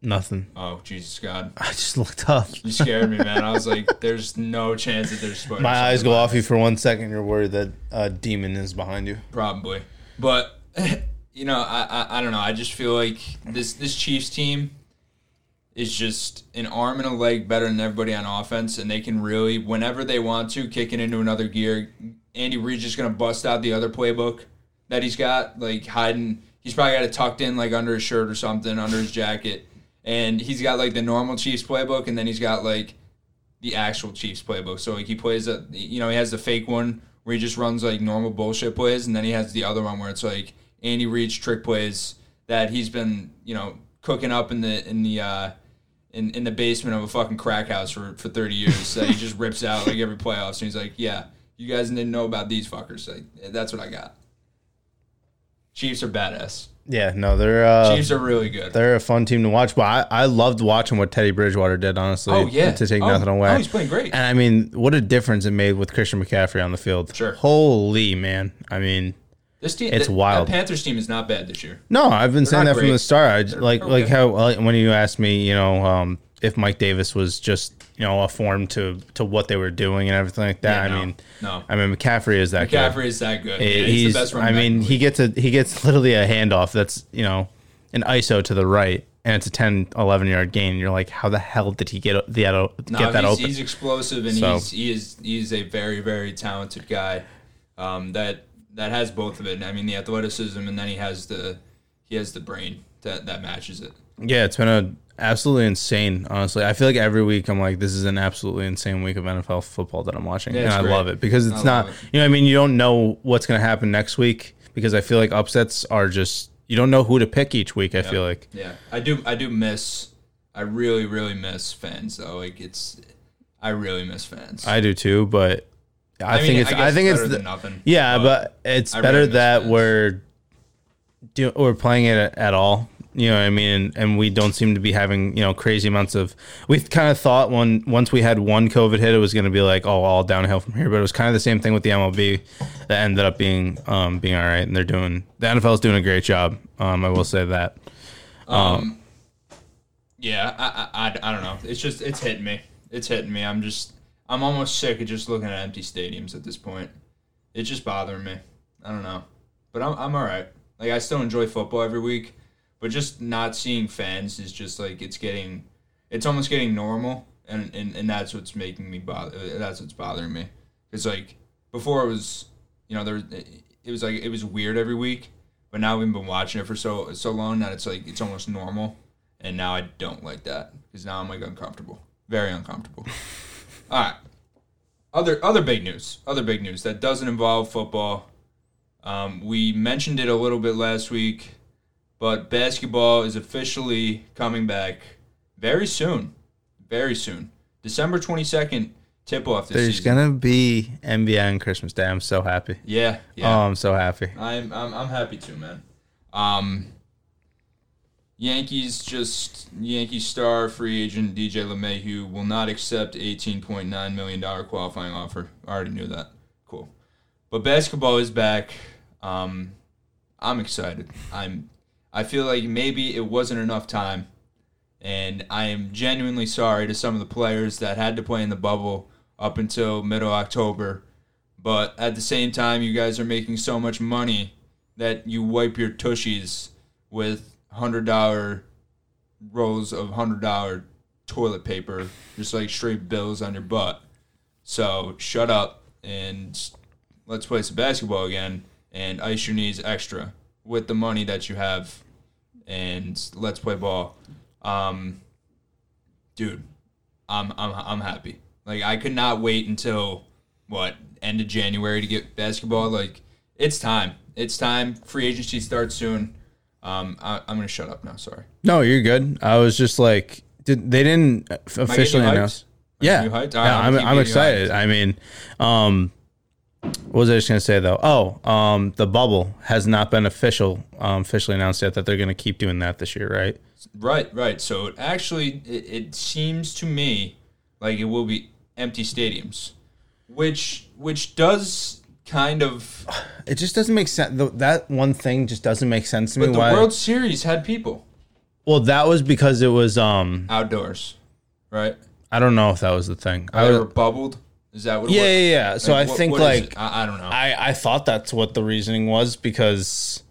Nothing. Oh Jesus God! I just looked up. You scared me, man. I was like, "There's no chance that there's spiders." My eyes go off you for one second. You're worried that a demon is behind you. Probably, but you know, I, I I don't know. I just feel like this this Chiefs team is just an arm and a leg better than everybody on offense, and they can really, whenever they want to, kick it into another gear. Andy Reid's just gonna bust out the other playbook that he's got, like hiding. He's probably got it tucked in like under his shirt or something, under his jacket, and he's got like the normal Chiefs playbook, and then he's got like the actual Chiefs playbook. So like he plays a, you know, he has the fake one where he just runs like normal bullshit plays, and then he has the other one where it's like Andy Reid's trick plays that he's been, you know, cooking up in the in the uh, in in the basement of a fucking crack house for for thirty years. that he just rips out like every playoffs, and he's like, yeah, you guys didn't know about these fuckers. Like that's what I got. Chiefs are badass. Yeah, no, they're uh, Chiefs are really good. they're a fun team to watch. But I, I loved watching what Teddy Bridgewater did. Honestly, Oh yeah, to take Oh, nothing away. Oh, he's playing great. And I mean, what a difference it made with Christian McCaffrey on the field. Sure. Holy man. I mean, This team, It's that- wild. That Panthers team is not bad this year. no, I've been saying not that from the start. I like okay. like how like, when you asked me, you know, um, if Mike Davis was just you know a form to to what they were doing and everything like that. Yeah, I no, mean, no. I mean McCaffrey is that good. McCaffrey is that good. Yeah, he's, the best running I mean, he gets a he gets literally a handoff that's you know an ISO to the right, and it's a 10, 11 yard gain. You're like, how the hell did he get the No, get that he's, open? he's explosive and So- he's he is he's a very very talented guy. Um, that that has both of it. I mean, the athleticism and then he has the he has the brain that that matches it. Yeah, it's been a absolutely insane. Honestly, I feel like every week I'm like, this is an absolutely insane week of NFL football that I'm watching, Yeah, and I great. love it because it's I not, it. you know, what I mean, you don't know what's going to happen next week because I feel like upsets are just you don't know who to pick each week. I feel like Yeah, I do. I do miss. I really, really miss fans though. Like it's, I really miss fans. I do too, but I, mean, think it's guess I think it's better the, than nothing. yeah, but it's I better really that fans. we're do, we're playing it at all. You know what I mean? And, and we don't seem to be having, you know, crazy amounts of. We kind of thought when once we had one COVID hit, it was going to be like, oh, all downhill from here. But it was kind of the same thing with the MLB that ended up being um, being all right. And they're doing the NFL is doing a great job. Um, I will say that. Um, yeah, I, I, I, I don't know. It's just it's hitting me. It's hitting me. I'm just I'm almost sick of just looking at empty stadiums at this point. It's just bothering me. I don't know, but I'm I'm all right. Like I still enjoy football every week, but just not seeing fans is just like it's getting, it's almost getting normal, and and, and that's what's making me bother. That's what's bothering me. It's like before it was, you know, there it was like it was weird every week, but now we've been watching it for so so long that it's like it's almost normal, and now I don't like that because now I'm like uncomfortable, very uncomfortable. All right, other other big news, other big news that doesn't involve football. Um, we mentioned it a little bit last week, but basketball is officially coming back very soon, very soon, December twenty second. Tip off this There's season. gonna be NBA on Christmas Day. I'm so happy. yeah, Oh, yeah. I'm so happy. I'm, I'm I'm happy too, man. Um, Yankees just Yankee star free agent DJ LeMahieu will not accept eighteen point nine million dollar qualifying offer. I already knew that. Cool, but basketball is back. Um, I'm excited. I'm. I feel like maybe it wasn't enough time, and I am genuinely sorry to some of the players that had to play in the bubble up until middle October. But at the same time, you guys are making so much money that you wipe your tushies with hundred dollar rolls of hundred dollar toilet paper, just like straight bills on your butt. So shut up and let's play some basketball again and ice your knees extra with the money that you have and let's play ball. Um, dude, I'm I'm I'm happy. Like I could not wait until what end of January to get basketball. Like it's time. It's time. Free agency starts soon. Um, I, I'm gonna shut up now. Sorry. No, you're good. I was just like, did they didn't officially announce? Yeah, getting you hyped? All yeah right, I'm, I'm excited. I mean, um, what was I just gonna say though? Oh, um, the bubble has not been official, um, officially announced yet that they're gonna keep doing that this year, right? Right, right. So it actually, it, it seems to me like it will be empty stadiums, which which does kind of. It just doesn't make sense. Th- That one thing just doesn't make sense to me. But the why? World Series had people. Well, that was because it was um outdoors, right? I don't know if that was the thing. I they were bubbled. Is that what? it yeah, was? yeah, yeah. So I what- think what like? I, I don't know. I I thought that's what the reasoning was because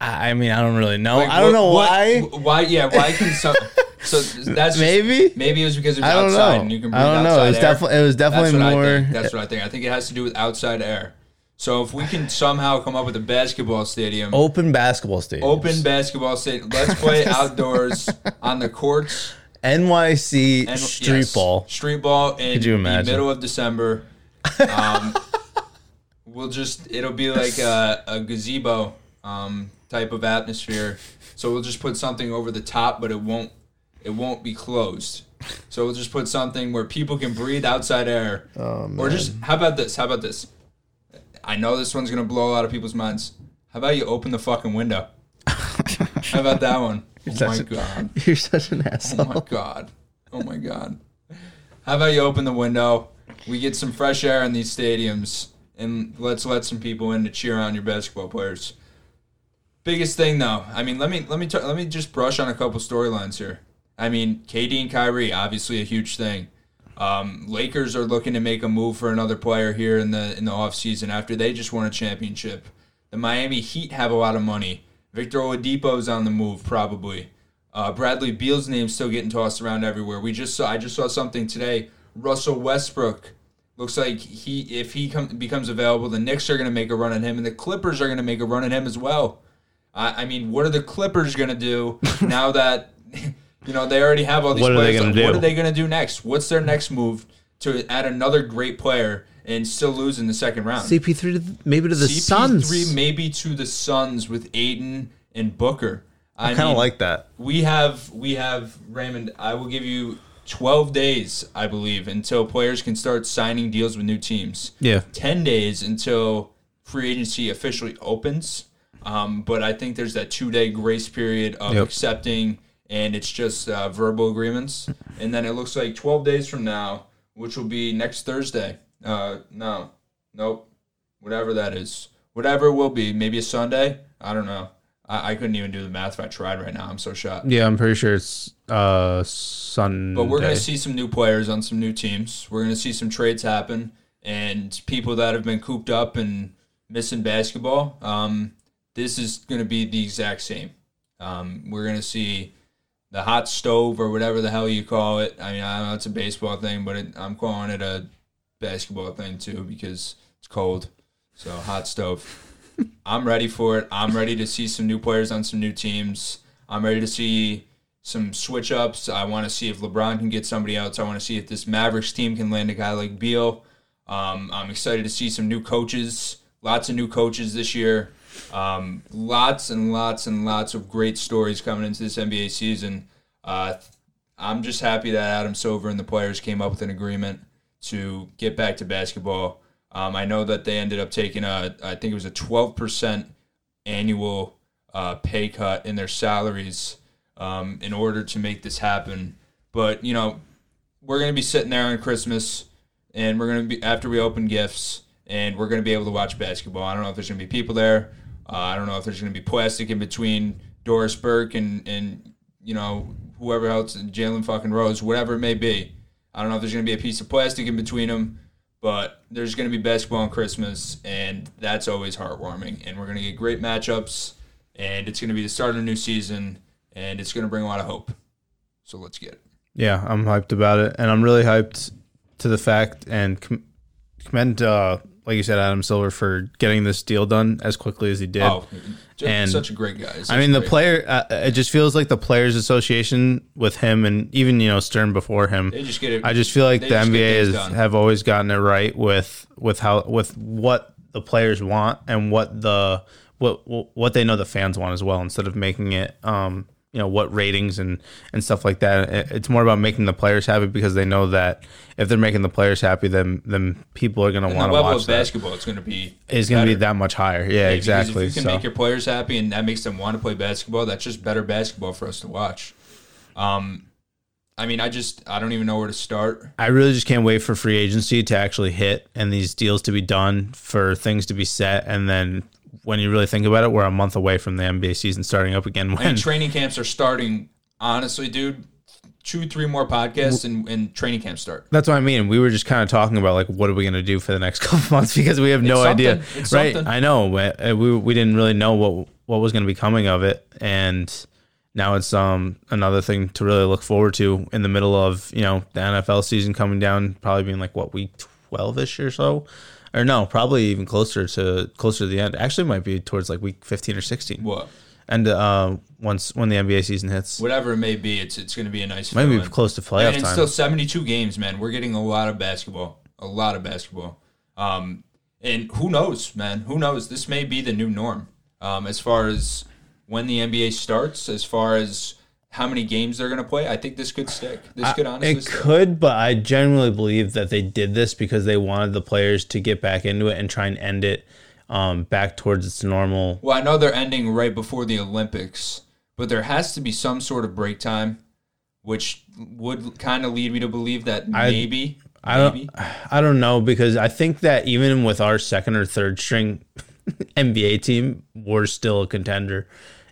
I, I mean I don't really know. Like, I don't know why. Why? Yeah. Why can some? so that's just- Maybe Maybe it was because it was I don't outside know. and you can breathe I don't know. It was definitely it was definitely what more. That's what I think. I think it has to do with outside air. So if we can somehow come up with a basketball stadium, open basketball stadium. open basketball stadium, let's play outdoors on the courts NYC and street yes, ball. street ball in Could you the imagine? middle of December. Um, we'll just it'll be like a, a gazebo um, type of atmosphere. So we'll just put something over the top, but it won't it won't be closed. So we'll just put something where people can breathe outside air. Oh, or just how about this? How about this? I know this one's gonna blow a lot of people's minds. How about you open the fucking window? How about that one? Oh my such a- god. You're such an asshole. Oh my god. Oh my god. How about you open the window? We get some fresh air in these stadiums and let's let some people in to cheer on your basketball players. Biggest thing though, I mean, let me let me t- let me just brush on a couple storylines here. I mean, KD and Kyrie, obviously a huge thing. Um, Lakers are looking to make a move for another player here in the in the offseason after they just won a championship. The Miami Heat have a lot of money. Victor Oladipo's on the move probably. Uh, Bradley Beal's name's still getting tossed around everywhere. We just saw I just saw something today. Russell Westbrook looks like he if he come, becomes available, the Knicks are going to make a run at him, and the Clippers are going to make a run at him as well. I, I mean, what are the Clippers going to do now that you know they already have all these What are they players? gonna Like, What are they going to do next? What's their next move to add another great player and still lose in the second round? CP3 to th- maybe to the Suns? CP3 maybe to the Suns with Ayton and Booker. I, I kind of like that. we have we have Raymond. I will give you 12 days, I believe, until players can start signing deals with new teams. Yeah. 10 days until free agency officially opens. Um, but I think there's that two day grace period of Yep. accepting, and it's just uh, verbal agreements. And then it looks like 12 days from now, which will be next Thursday. Uh, no, nope, whatever that is, whatever it will be, maybe a Sunday. I don't know. I, I couldn't even do the math if I tried right now. I'm so shocked. Yeah, I'm pretty sure it's uh Sunday. But we're going to see some new players on some new teams. We're going to see some trades happen, and people that have been cooped up and missing basketball. Um, this is going to be the exact same. Um, we're going to see the hot stove or whatever the hell you call it. I mean, I know it's a baseball thing, but it, I'm calling it a basketball thing too because it's cold. So hot stove. I'm ready for it. I'm ready to see some new players on some new teams. I'm ready to see some switch ups. I want to see if LeBron can get somebody else. I want to see if this Mavericks team can land a guy like Beal. Um, I'm excited to see some new coaches. Lots of new coaches this year. Um, lots and lots and lots of great stories coming into this NBA season. Uh, I'm just happy that Adam Silver and the players came up with an agreement to get back to basketball. Um, I know that they ended up taking a, I think it was a 12% annual uh, pay cut in their salaries um, in order to make this happen. But, you know, we're going to be sitting there on Christmas and we're going to be, after we open gifts, and we're going to be able to watch basketball. I don't know if there's going to be people there. Uh, I don't know if there's going to be plastic in between Doris Burke and, and you know, whoever else, Jalen fucking Rose, whatever it may be. I don't know if there's going to be a piece of plastic in between them, but there's going to be basketball on Christmas, and that's always heartwarming. And we're going to get great matchups, and it's going to be the start of a new season, and it's going to bring a lot of hope. So let's get it. Yeah, I'm hyped about it, and I'm really hyped to the fact and com- commend, uh, like you said, Adam Silver for getting this deal done as quickly as he did. Oh, And- such a great guy. Such I mean, the player. Uh, it just feels like the players' association with him, and even you know Stern before him. They just get it. I just feel like the NBA is done. have always gotten it right with with how with what the players want and what the what what they know the fans want as well. Instead of making it, um, you know, what ratings and and stuff like that. It's more about making the players happy because they know that if they're making the players happy, then then people are going to want to watch of that. basketball it's going to be Is going to be that much higher. Yeah, Yeah, exactly. If you can So make your players happy and that makes them want to play basketball, that's just better basketball for us to watch. Um, I mean, I just I don't even know where to start. I really just can't wait for free agency to actually hit and these deals to be done for things to be set and then when you really think about it, we're a month away from the NBA season starting up again. When And training camps are starting. Honestly, dude, two, three more podcasts and, and training camps start. That's what I mean. We were just kind of talking about like what are we going to do for the next couple months because we have no idea. It's right? something. I know. We, uh, we we didn't really know what what was going to be coming of it, and now it's um another thing to really look forward to in the middle of you know the NFL season coming down, probably being like what week twelve ish or so, or no, probably even closer to closer to the end. Actually, it might be towards like week fifteen or sixteen, What? and uh once when the NBA season hits, Whatever it may be, it's it's going to be a nice. maybe fill-in. close to playoff and it's time. still 72 games, man. We're getting a lot of basketball. A lot of basketball. Um, and who knows, man? Who knows? This may be the new norm um, as far as when the NBA starts, as far as how many games they're going to play. I think this could stick. This could honestly It stick. could, but I genuinely believe that they did this because they wanted the players to get back into it and try and end it um, back towards its normal. Well, I know they're ending right before the Olympics, but there has to be some sort of break time, which would kind of lead me to believe that maybe, I don't, maybe. I don't know because I think that even with our second or third string NBA team, we're still a contender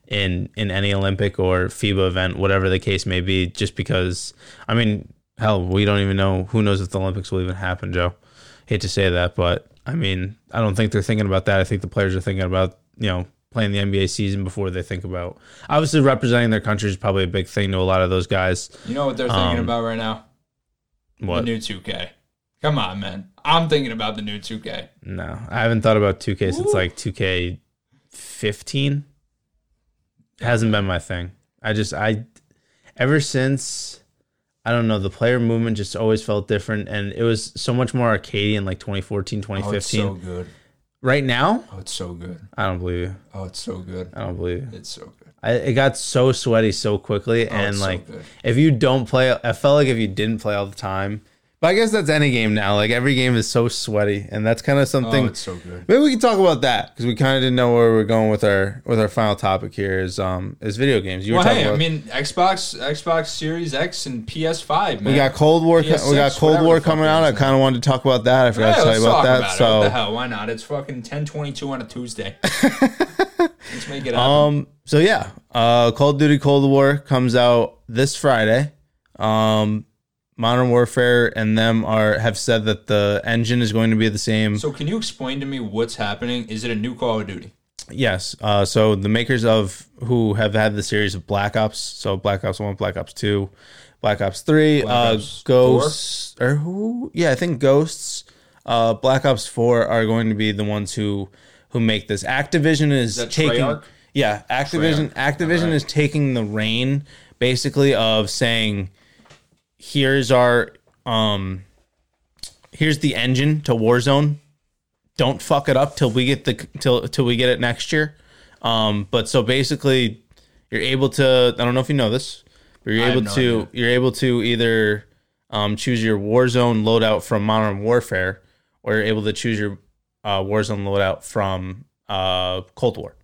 in in any Olympic or FIBA event, whatever the case may be. Just because, I mean, hell, we don't even know. Who knows if the Olympics will even happen, Joe? Hate to say that, but I mean, I don't think they're thinking about that. I think the players are thinking about you know playing the NBA season before they think about. Obviously, representing their country is probably a big thing to a lot of those guys. You know what they're thinking Um, about right now? What? The new 2K. Come on, man. I'm thinking about the new 2K. No, I haven't thought about 2K since like 2K 15. Hasn't been my thing. I just I ever since I don't know, the player movement just always felt different and it was so much more arcadey in like 2014, Oh, it's 2015. so good. right now, Oh, it's so good. I don't believe you. Oh, it's so good. I don't believe you. It's so good. I, it got so sweaty so quickly Oh, and so like good. if you don't play I felt like if you didn't play all the time. But I guess that's any game now. Like every game is so sweaty and that's kind of something Oh, it's so good. Maybe we can talk about that because we kind of didn't know where we are going with our with our final topic here is um is video games. You were Well, talking hey, I mean, Xbox, Xbox Series X, and PS5, man. we got Cold War. PS6, we got Cold War coming out. I kind of wanted to talk about that. I forgot Yeah, to tell you about that. about it. What so the hell? Why not? It's fucking 1022 on a Tuesday. Let's make it happen. um so yeah, uh, Call of Duty Cold War comes out this Friday. Um, Modern Warfare and them are have said that the engine is going to be the same. so, can you explain to me what's happening? Is it a new Call of Duty? Yes. Uh, so the makers of who have had the series of Black Ops, so Black Ops One, Black Ops Two, Black Ops Three, Black uh, Ops Ghosts, or who? Yeah, I think Ghosts. Uh, Black Ops Four are going to be the ones who who make this. Activision is, that taking. Treyarch? Yeah, Activision. Activision is taking the reign basically of saying, "Here's our um, here's the engine to Warzone." don't fuck it up till we get the till till we get it next year. Um, but so basically, you're able to. I don't know if you know this, but you're able no to. idea. You're able to either um, choose your Warzone loadout from Modern Warfare, or you're able to choose your uh, Warzone loadout from uh, Cold War.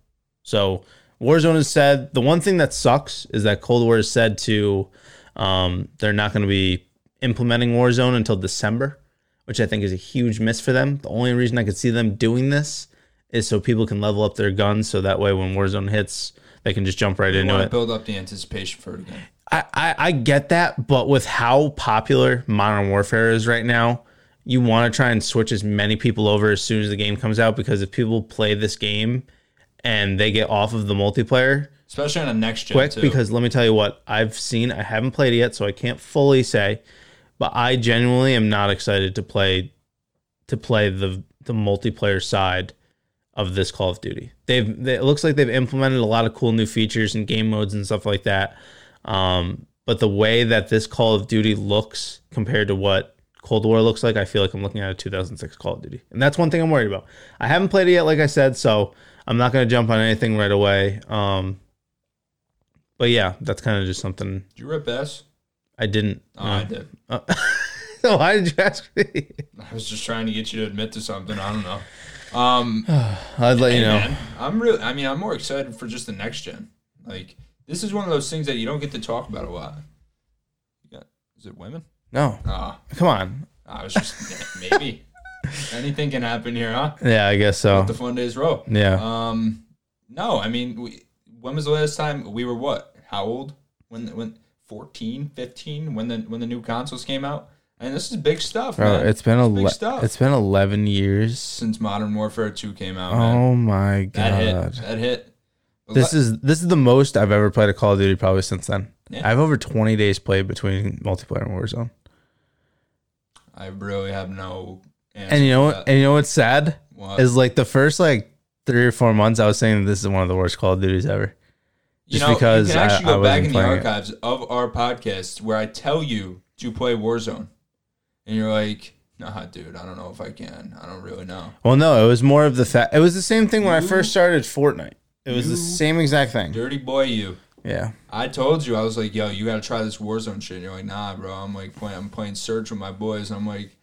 So Warzone has said the one thing that sucks is that Cold War has said to um, they're not going to be implementing Warzone until December, which I think is a huge miss for them. The only reason I could see them doing this is so people can level up their guns, so that way when Warzone hits, they can just jump right You into it. build up the anticipation for it again. I, I, I get that, but with how popular Modern Warfare is right now, you want to try and switch as many people over as soon as the game comes out because if people play this game and they get off of the multiplayer Especially on a next gen, quick, too. because let me tell you what I've seen, I haven't played it yet, so I can't fully say, but I genuinely am not excited to play to play the the multiplayer side of this Call of Duty. They've they, it looks like they've implemented a lot of cool new features and game modes and stuff like that. Um, but the way that this Call of Duty looks compared to what Cold War looks like, I feel like I'm looking at a 2006 Call of Duty, and that's one thing I'm worried about. I haven't played it yet, like I said, so I'm not going to jump on anything right away. Um, but yeah, that's kind of just something Did you rip ass? I didn't. Oh, I did. so why did you ask me? I was just trying to get you to admit to something. I don't know. Um, I'd let you know. man, I'm really. I mean, I'm more excited for just the next gen. Like, this is one of those things that you don't get to talk about a lot. Got, is it women? No, Ah, come on. I was just maybe. Anything can happen here, huh? Yeah, I guess so. The fun days roll. Yeah. Um, no, I mean, we, when was the last time we were what? How old? When when 14, 15, when the when the new consoles came out? And this is big stuff, Bro, man. it's been a big stuff. it's been 11 years. since Modern Warfare 2 came out, man. Oh my that hit. god. That hit. This is this is the most I've ever played a Call of Duty probably since then. Yeah. I have over 20 days played between multiplayer and Warzone. I really have no And you know what? And you know what's sad What? is like the first like three or four months I was saying this is one of the worst Call of Duties ever. You just know, because you can actually I go back in the playing it. archives of our podcast where I tell you to play Warzone, and you're like, "Nah, dude, I don't know if I can. I don't really know." Well, no, it was more of the fact. It was the same thing when I first started Fortnite. It was you- the same exact thing. Dirty boy, you. Yeah. I told you I was like, "Yo, you got to try this Warzone shit." And you're like, "Nah, bro." I'm like, playing, I'm playing Search with my boys. And I'm like,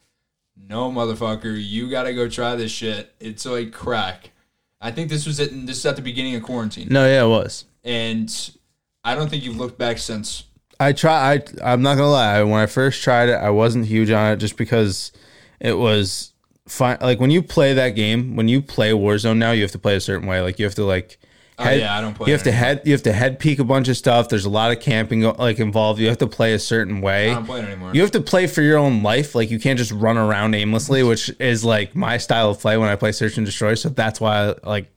"No, motherfucker, you got to go try this shit. It's like crack." I think this was it. This is at the beginning of quarantine, No, yeah, it was. And I don't think you've looked back since. I try. I I'm not gonna lie. When I first tried it, I wasn't huge on it just because it was fine. Like when you play that game, when you play Warzone now, you have to play a certain way. Like you have to like. Oh, yeah, I don't play You have to head. You have to head peek a bunch of stuff. There's a lot of camping like involved. You have to play a certain way. I don't play it anymore. You have to play for your own life. Like you can't just run around aimlessly, which is like my style of play when I play Search and Destroy. So that's why I like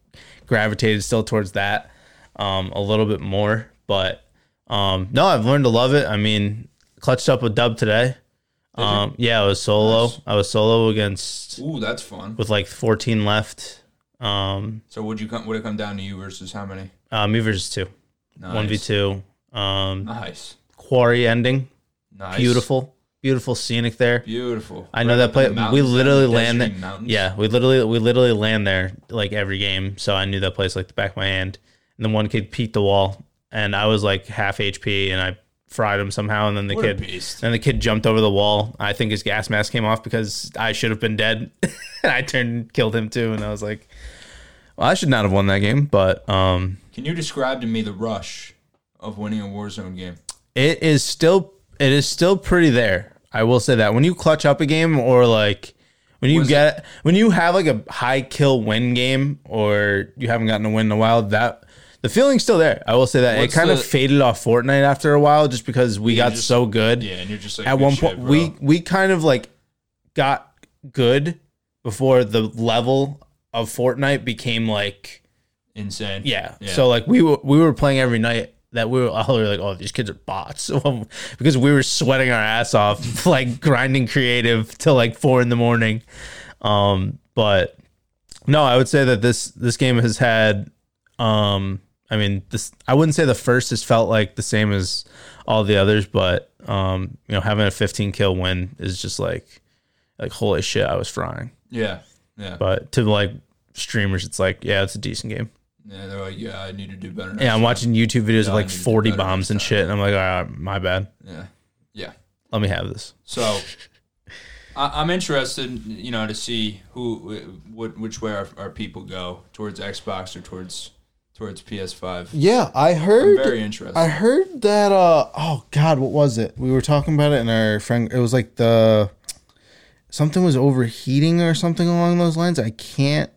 gravitated still towards that um, a little bit more. But um, no, I've learned to love it. I mean, clutched up a dub today. Um, yeah, I was solo. Nice. I was solo against Ooh, that's fun. with like 14 left. Um, So would you come? Would it come down to you versus how many? uh, me versus two, one v two. Um, Nice. quarry ending, Nice. beautiful, beautiful scenic there. Beautiful. I know Right that play. We literally land there. Mountains. Yeah, we literally we literally land there like every game. So I knew that place like the back of my hand. And then one kid peeked the wall, and I was like half HP, and I fried him somehow. And then the What kid, then the kid jumped over the wall. I think his gas mask came off because I should have been dead. and I turned and killed him too. And I was like, well, I should not have won that game, but um, Can you describe to me the rush of winning a Warzone game? it is still it is still pretty there. I will say that when you clutch up a game or like when you Was get when you have like a high kill win game or you haven't gotten a win in a while, that the feeling's still there. I will say that What's it kind the- of faded off Fortnite after a while just because we got just- so good. Yeah, and you're just like At good one shit, point, bro. we we kind of like got good before the level of Fortnite became like insane. yeah. Yeah. So like we were we were playing every night that we were all were like, oh, these kids are bots because we were sweating our ass off, like grinding creative till like four in the morning. Um, but no, I would say that this this game has had, um, I mean, this I wouldn't say the first has felt like the same as all the others, but um, you know, having a 15 kill win is just like, like holy shit, I was frying. yeah, yeah, But to like streamers, it's like, yeah, it's a decent game. yeah. They're like, yeah, I need to do better. Yeah, I'm time. watching YouTube videos Yeah, of like need to do 40 bombs and shit, and I'm like, all right, my bad. Yeah, yeah. Let me have this. So, I, I'm interested, you know, to see who, what, which way our, our people go towards Xbox or towards towards PS5. Yeah, I I'm heard. very interested. I heard that. Uh, oh God, what was it? We were talking about it, and our friend. It was like the something was overheating or something along those lines. I can't.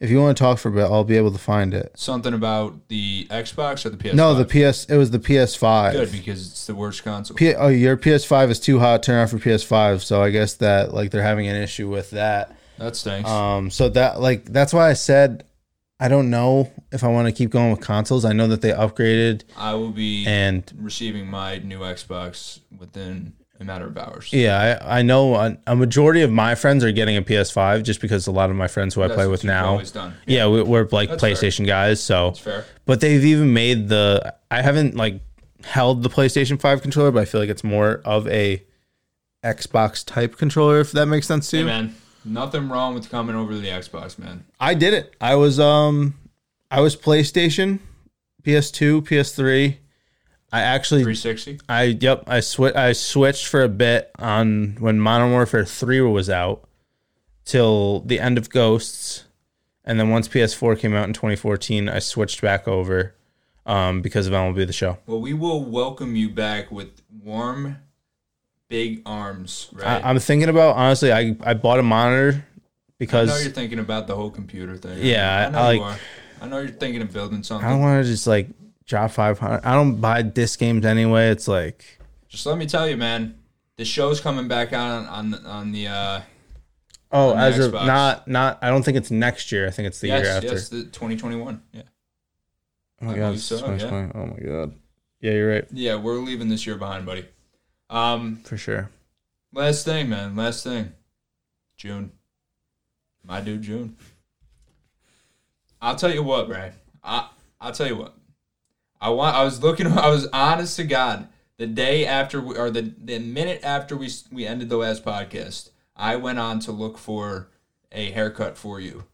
If you want to talk for a bit, I'll be able to find it. Something about the Xbox or the PS5. No, the PS. It was the PS5. good because it's the worst console. P- oh, your PS5 is too hot. Turn off your PS5. So I guess that like they're having an issue with that. that stinks. Um, so that like that's why I said I don't know if I want to keep going with consoles. I know that they upgraded I will be and receiving my new Xbox within a matter of hours. yeah, I, I know a, a majority of my friends are getting a PS5 just because a lot of my friends who I play with now, done. yeah, we, we're like That's fair. PlayStation guys. So, It's fair. but they've even made the I haven't like held the PlayStation 5 controller, but I feel like it's more of a Xbox type controller if that makes sense to you. Nothing wrong with coming over to the Xbox, man. I did it. I was um I was PlayStation, PS2, PS3. I actually 360. I yep, I swi- I switched for a bit on when Modern Warfare 3 was out till the end of Ghosts. And then once PS4 came out in 2014, I switched back over um because of MLB the show. Well, we will welcome you back with warm, big arms. Right. I, I'm thinking about honestly. I I bought a monitor because I know you're thinking about the whole computer thing. Yeah, I know I you like- are. I know you're thinking of building something. I don't want to just like drop five hundred. I don't buy disc games anyway. It's like Just let me tell you, man. The show's coming back out on on, on the uh, oh, On the as of not not. I don't think it's next year. I think it's the yes, year after. yes, the 2021. Yeah, oh my I god, so, 2020. Oh my god. Yeah, you're right yeah, we're leaving this year behind, buddy. Um, for sure. last thing, man. Last thing. June. My dude, June. I'll tell you what, Ray. I I'll tell you what. I want. I was looking. I was honest to God. The day after, we, or the the minute after we we ended the last podcast, I went on to look for a haircut for you,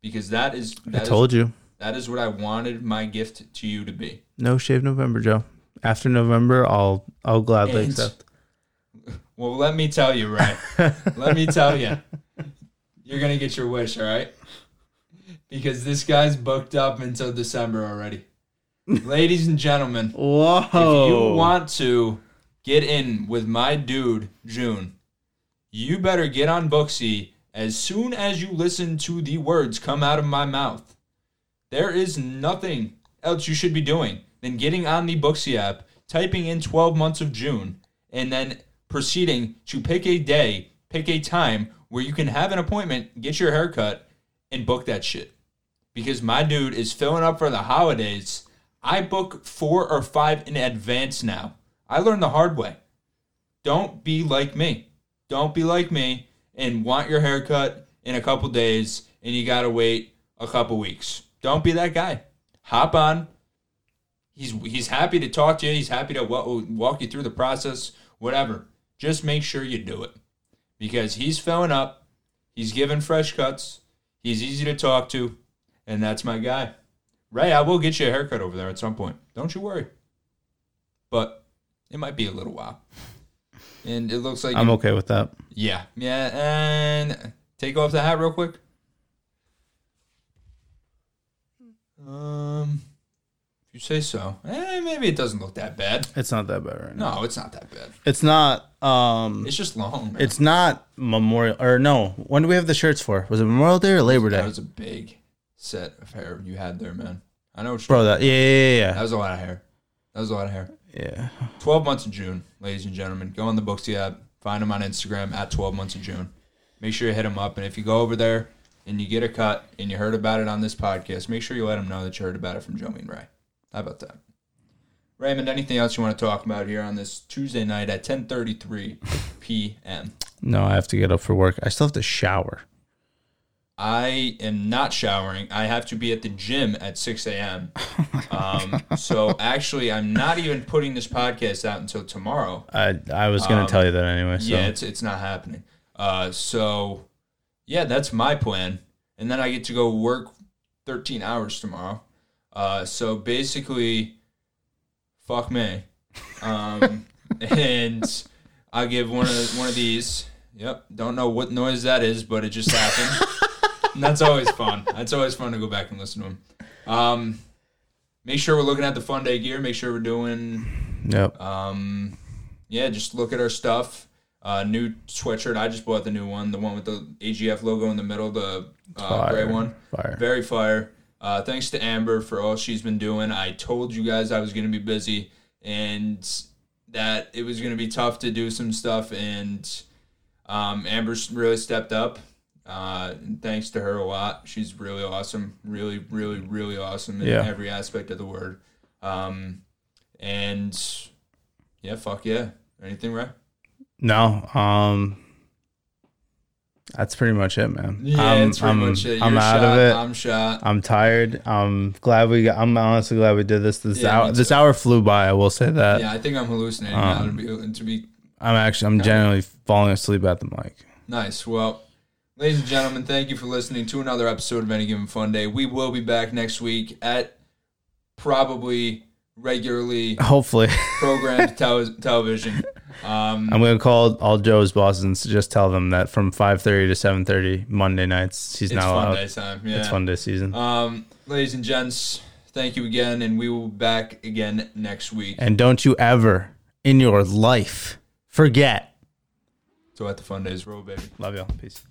because that is I that is- told you. that is what I wanted my gift to you to be. No shave November, Joe. After November, I'll I'll gladly And- accept. Well, let me tell you, right? let me tell you, you're gonna get your wish, all right? Because this guy's booked up until December already. Ladies and gentlemen, Whoa! if you want to get in with my dude June, you better get on Booksy as soon as you listen to the words come out of my mouth. There is nothing else you should be doing than getting on the Booksy app, typing in 12 months of June, and then proceeding to pick a day, pick a time where you can have an appointment, get your hair cut, and book that shit. Because my dude is filling up for the holidays. I book four or five in advance now. I learned the hard way. Don't be like me. Don't be like me and want your haircut in a couple days and you gotta wait a couple weeks. Don't be that guy. Hop on. He's he's happy to talk to you. He's happy to wa- walk you through the process. Whatever. Just make sure you do it because he's filling up. He's giving fresh cuts. He's easy to talk to, and that's my guy. Ray, I will get you a haircut over there at some point. Don't you worry. But it might be a little while. And it looks like I'm okay with that. yeah, yeah, and take off the hat real quick. Um, you say so, eh, maybe it doesn't look that bad. It's not that bad right now. No, it's not that bad. It's not. Um, It's just long. Man. it's not Memorial or no. When do we have the shirts for? Was it Memorial Day or Labor Day? that Day? was a big set of hair you had there, man. I know, what you're- Bro, that yeah yeah yeah that was a lot of hair. That was a lot of hair. yeah. 12 months of June, ladies and gentlemen. Go on the Booksy app. Find them on Instagram at 12 months of June. Make sure you hit them up. And if you go over there and you get a cut and you heard about it on this podcast, make sure you let them know that you heard about it from Joey and Ray. How about that? Raymond, anything else you want to talk about here on this Tuesday night at 10:33 p.m.? No, I have to get up for work. I still have to shower. I am not showering. I have to be at the gym at 6 a.m. Um, so actually, I'm not even putting this podcast out until tomorrow. I I was gonna Um, tell you that anyway. So Yeah, it's it's not happening. Uh, so yeah, that's my plan, and then I get to go work 13 hours tomorrow. Uh, so basically, fuck me, um, and I'll give one of one of these. Yep, don't know what noise that is, but it just happened. and that's always fun. That's always fun to go back and listen to them. Um, make sure we're looking at the fun day gear. Make sure we're doing yep. um, yeah, just look at our stuff. Uh, new sweatshirt. I just bought the new one, the one with the AGF logo in the middle, the uh, gray one. Fire. Very fire. Uh, thanks to Amber for all she's been doing. I told you guys I was going to be busy and that it was going to be tough to do some stuff, and um, Amber's really stepped up. Uh, thanks to her a lot. She's really awesome. Really, really, really awesome in Yeah. every aspect of the word. Um, and yeah, fuck yeah. Anything, right? No. Um. That's pretty much it, man. Yeah, I'm, that's pretty I'm, much it. You're I'm out shot, of it. I'm shot. I'm tired. I'm glad we got. I'm honestly glad we did this. This Yeah, hour. This hour flew by. I will say that. yeah, I think I'm hallucinating Um, now. To be, to be I'm actually. I'm generally falling asleep at the mic. Nice. Well, ladies and gentlemen, thank you for listening to another episode of Any Given Fun Day. We will be back next week at probably regularly Hopefully, programmed tel- television. Um, I'm gonna call all Joe's bosses and just tell them that from 5:30 to 7:30 Monday nights he's it's fun out. day time. Yeah. It's fun day season. Um, ladies and gents, thank you again, and we will be back again next week. and don't you ever in your life forget. So at the fun days roll, baby. Love y'all. Peace.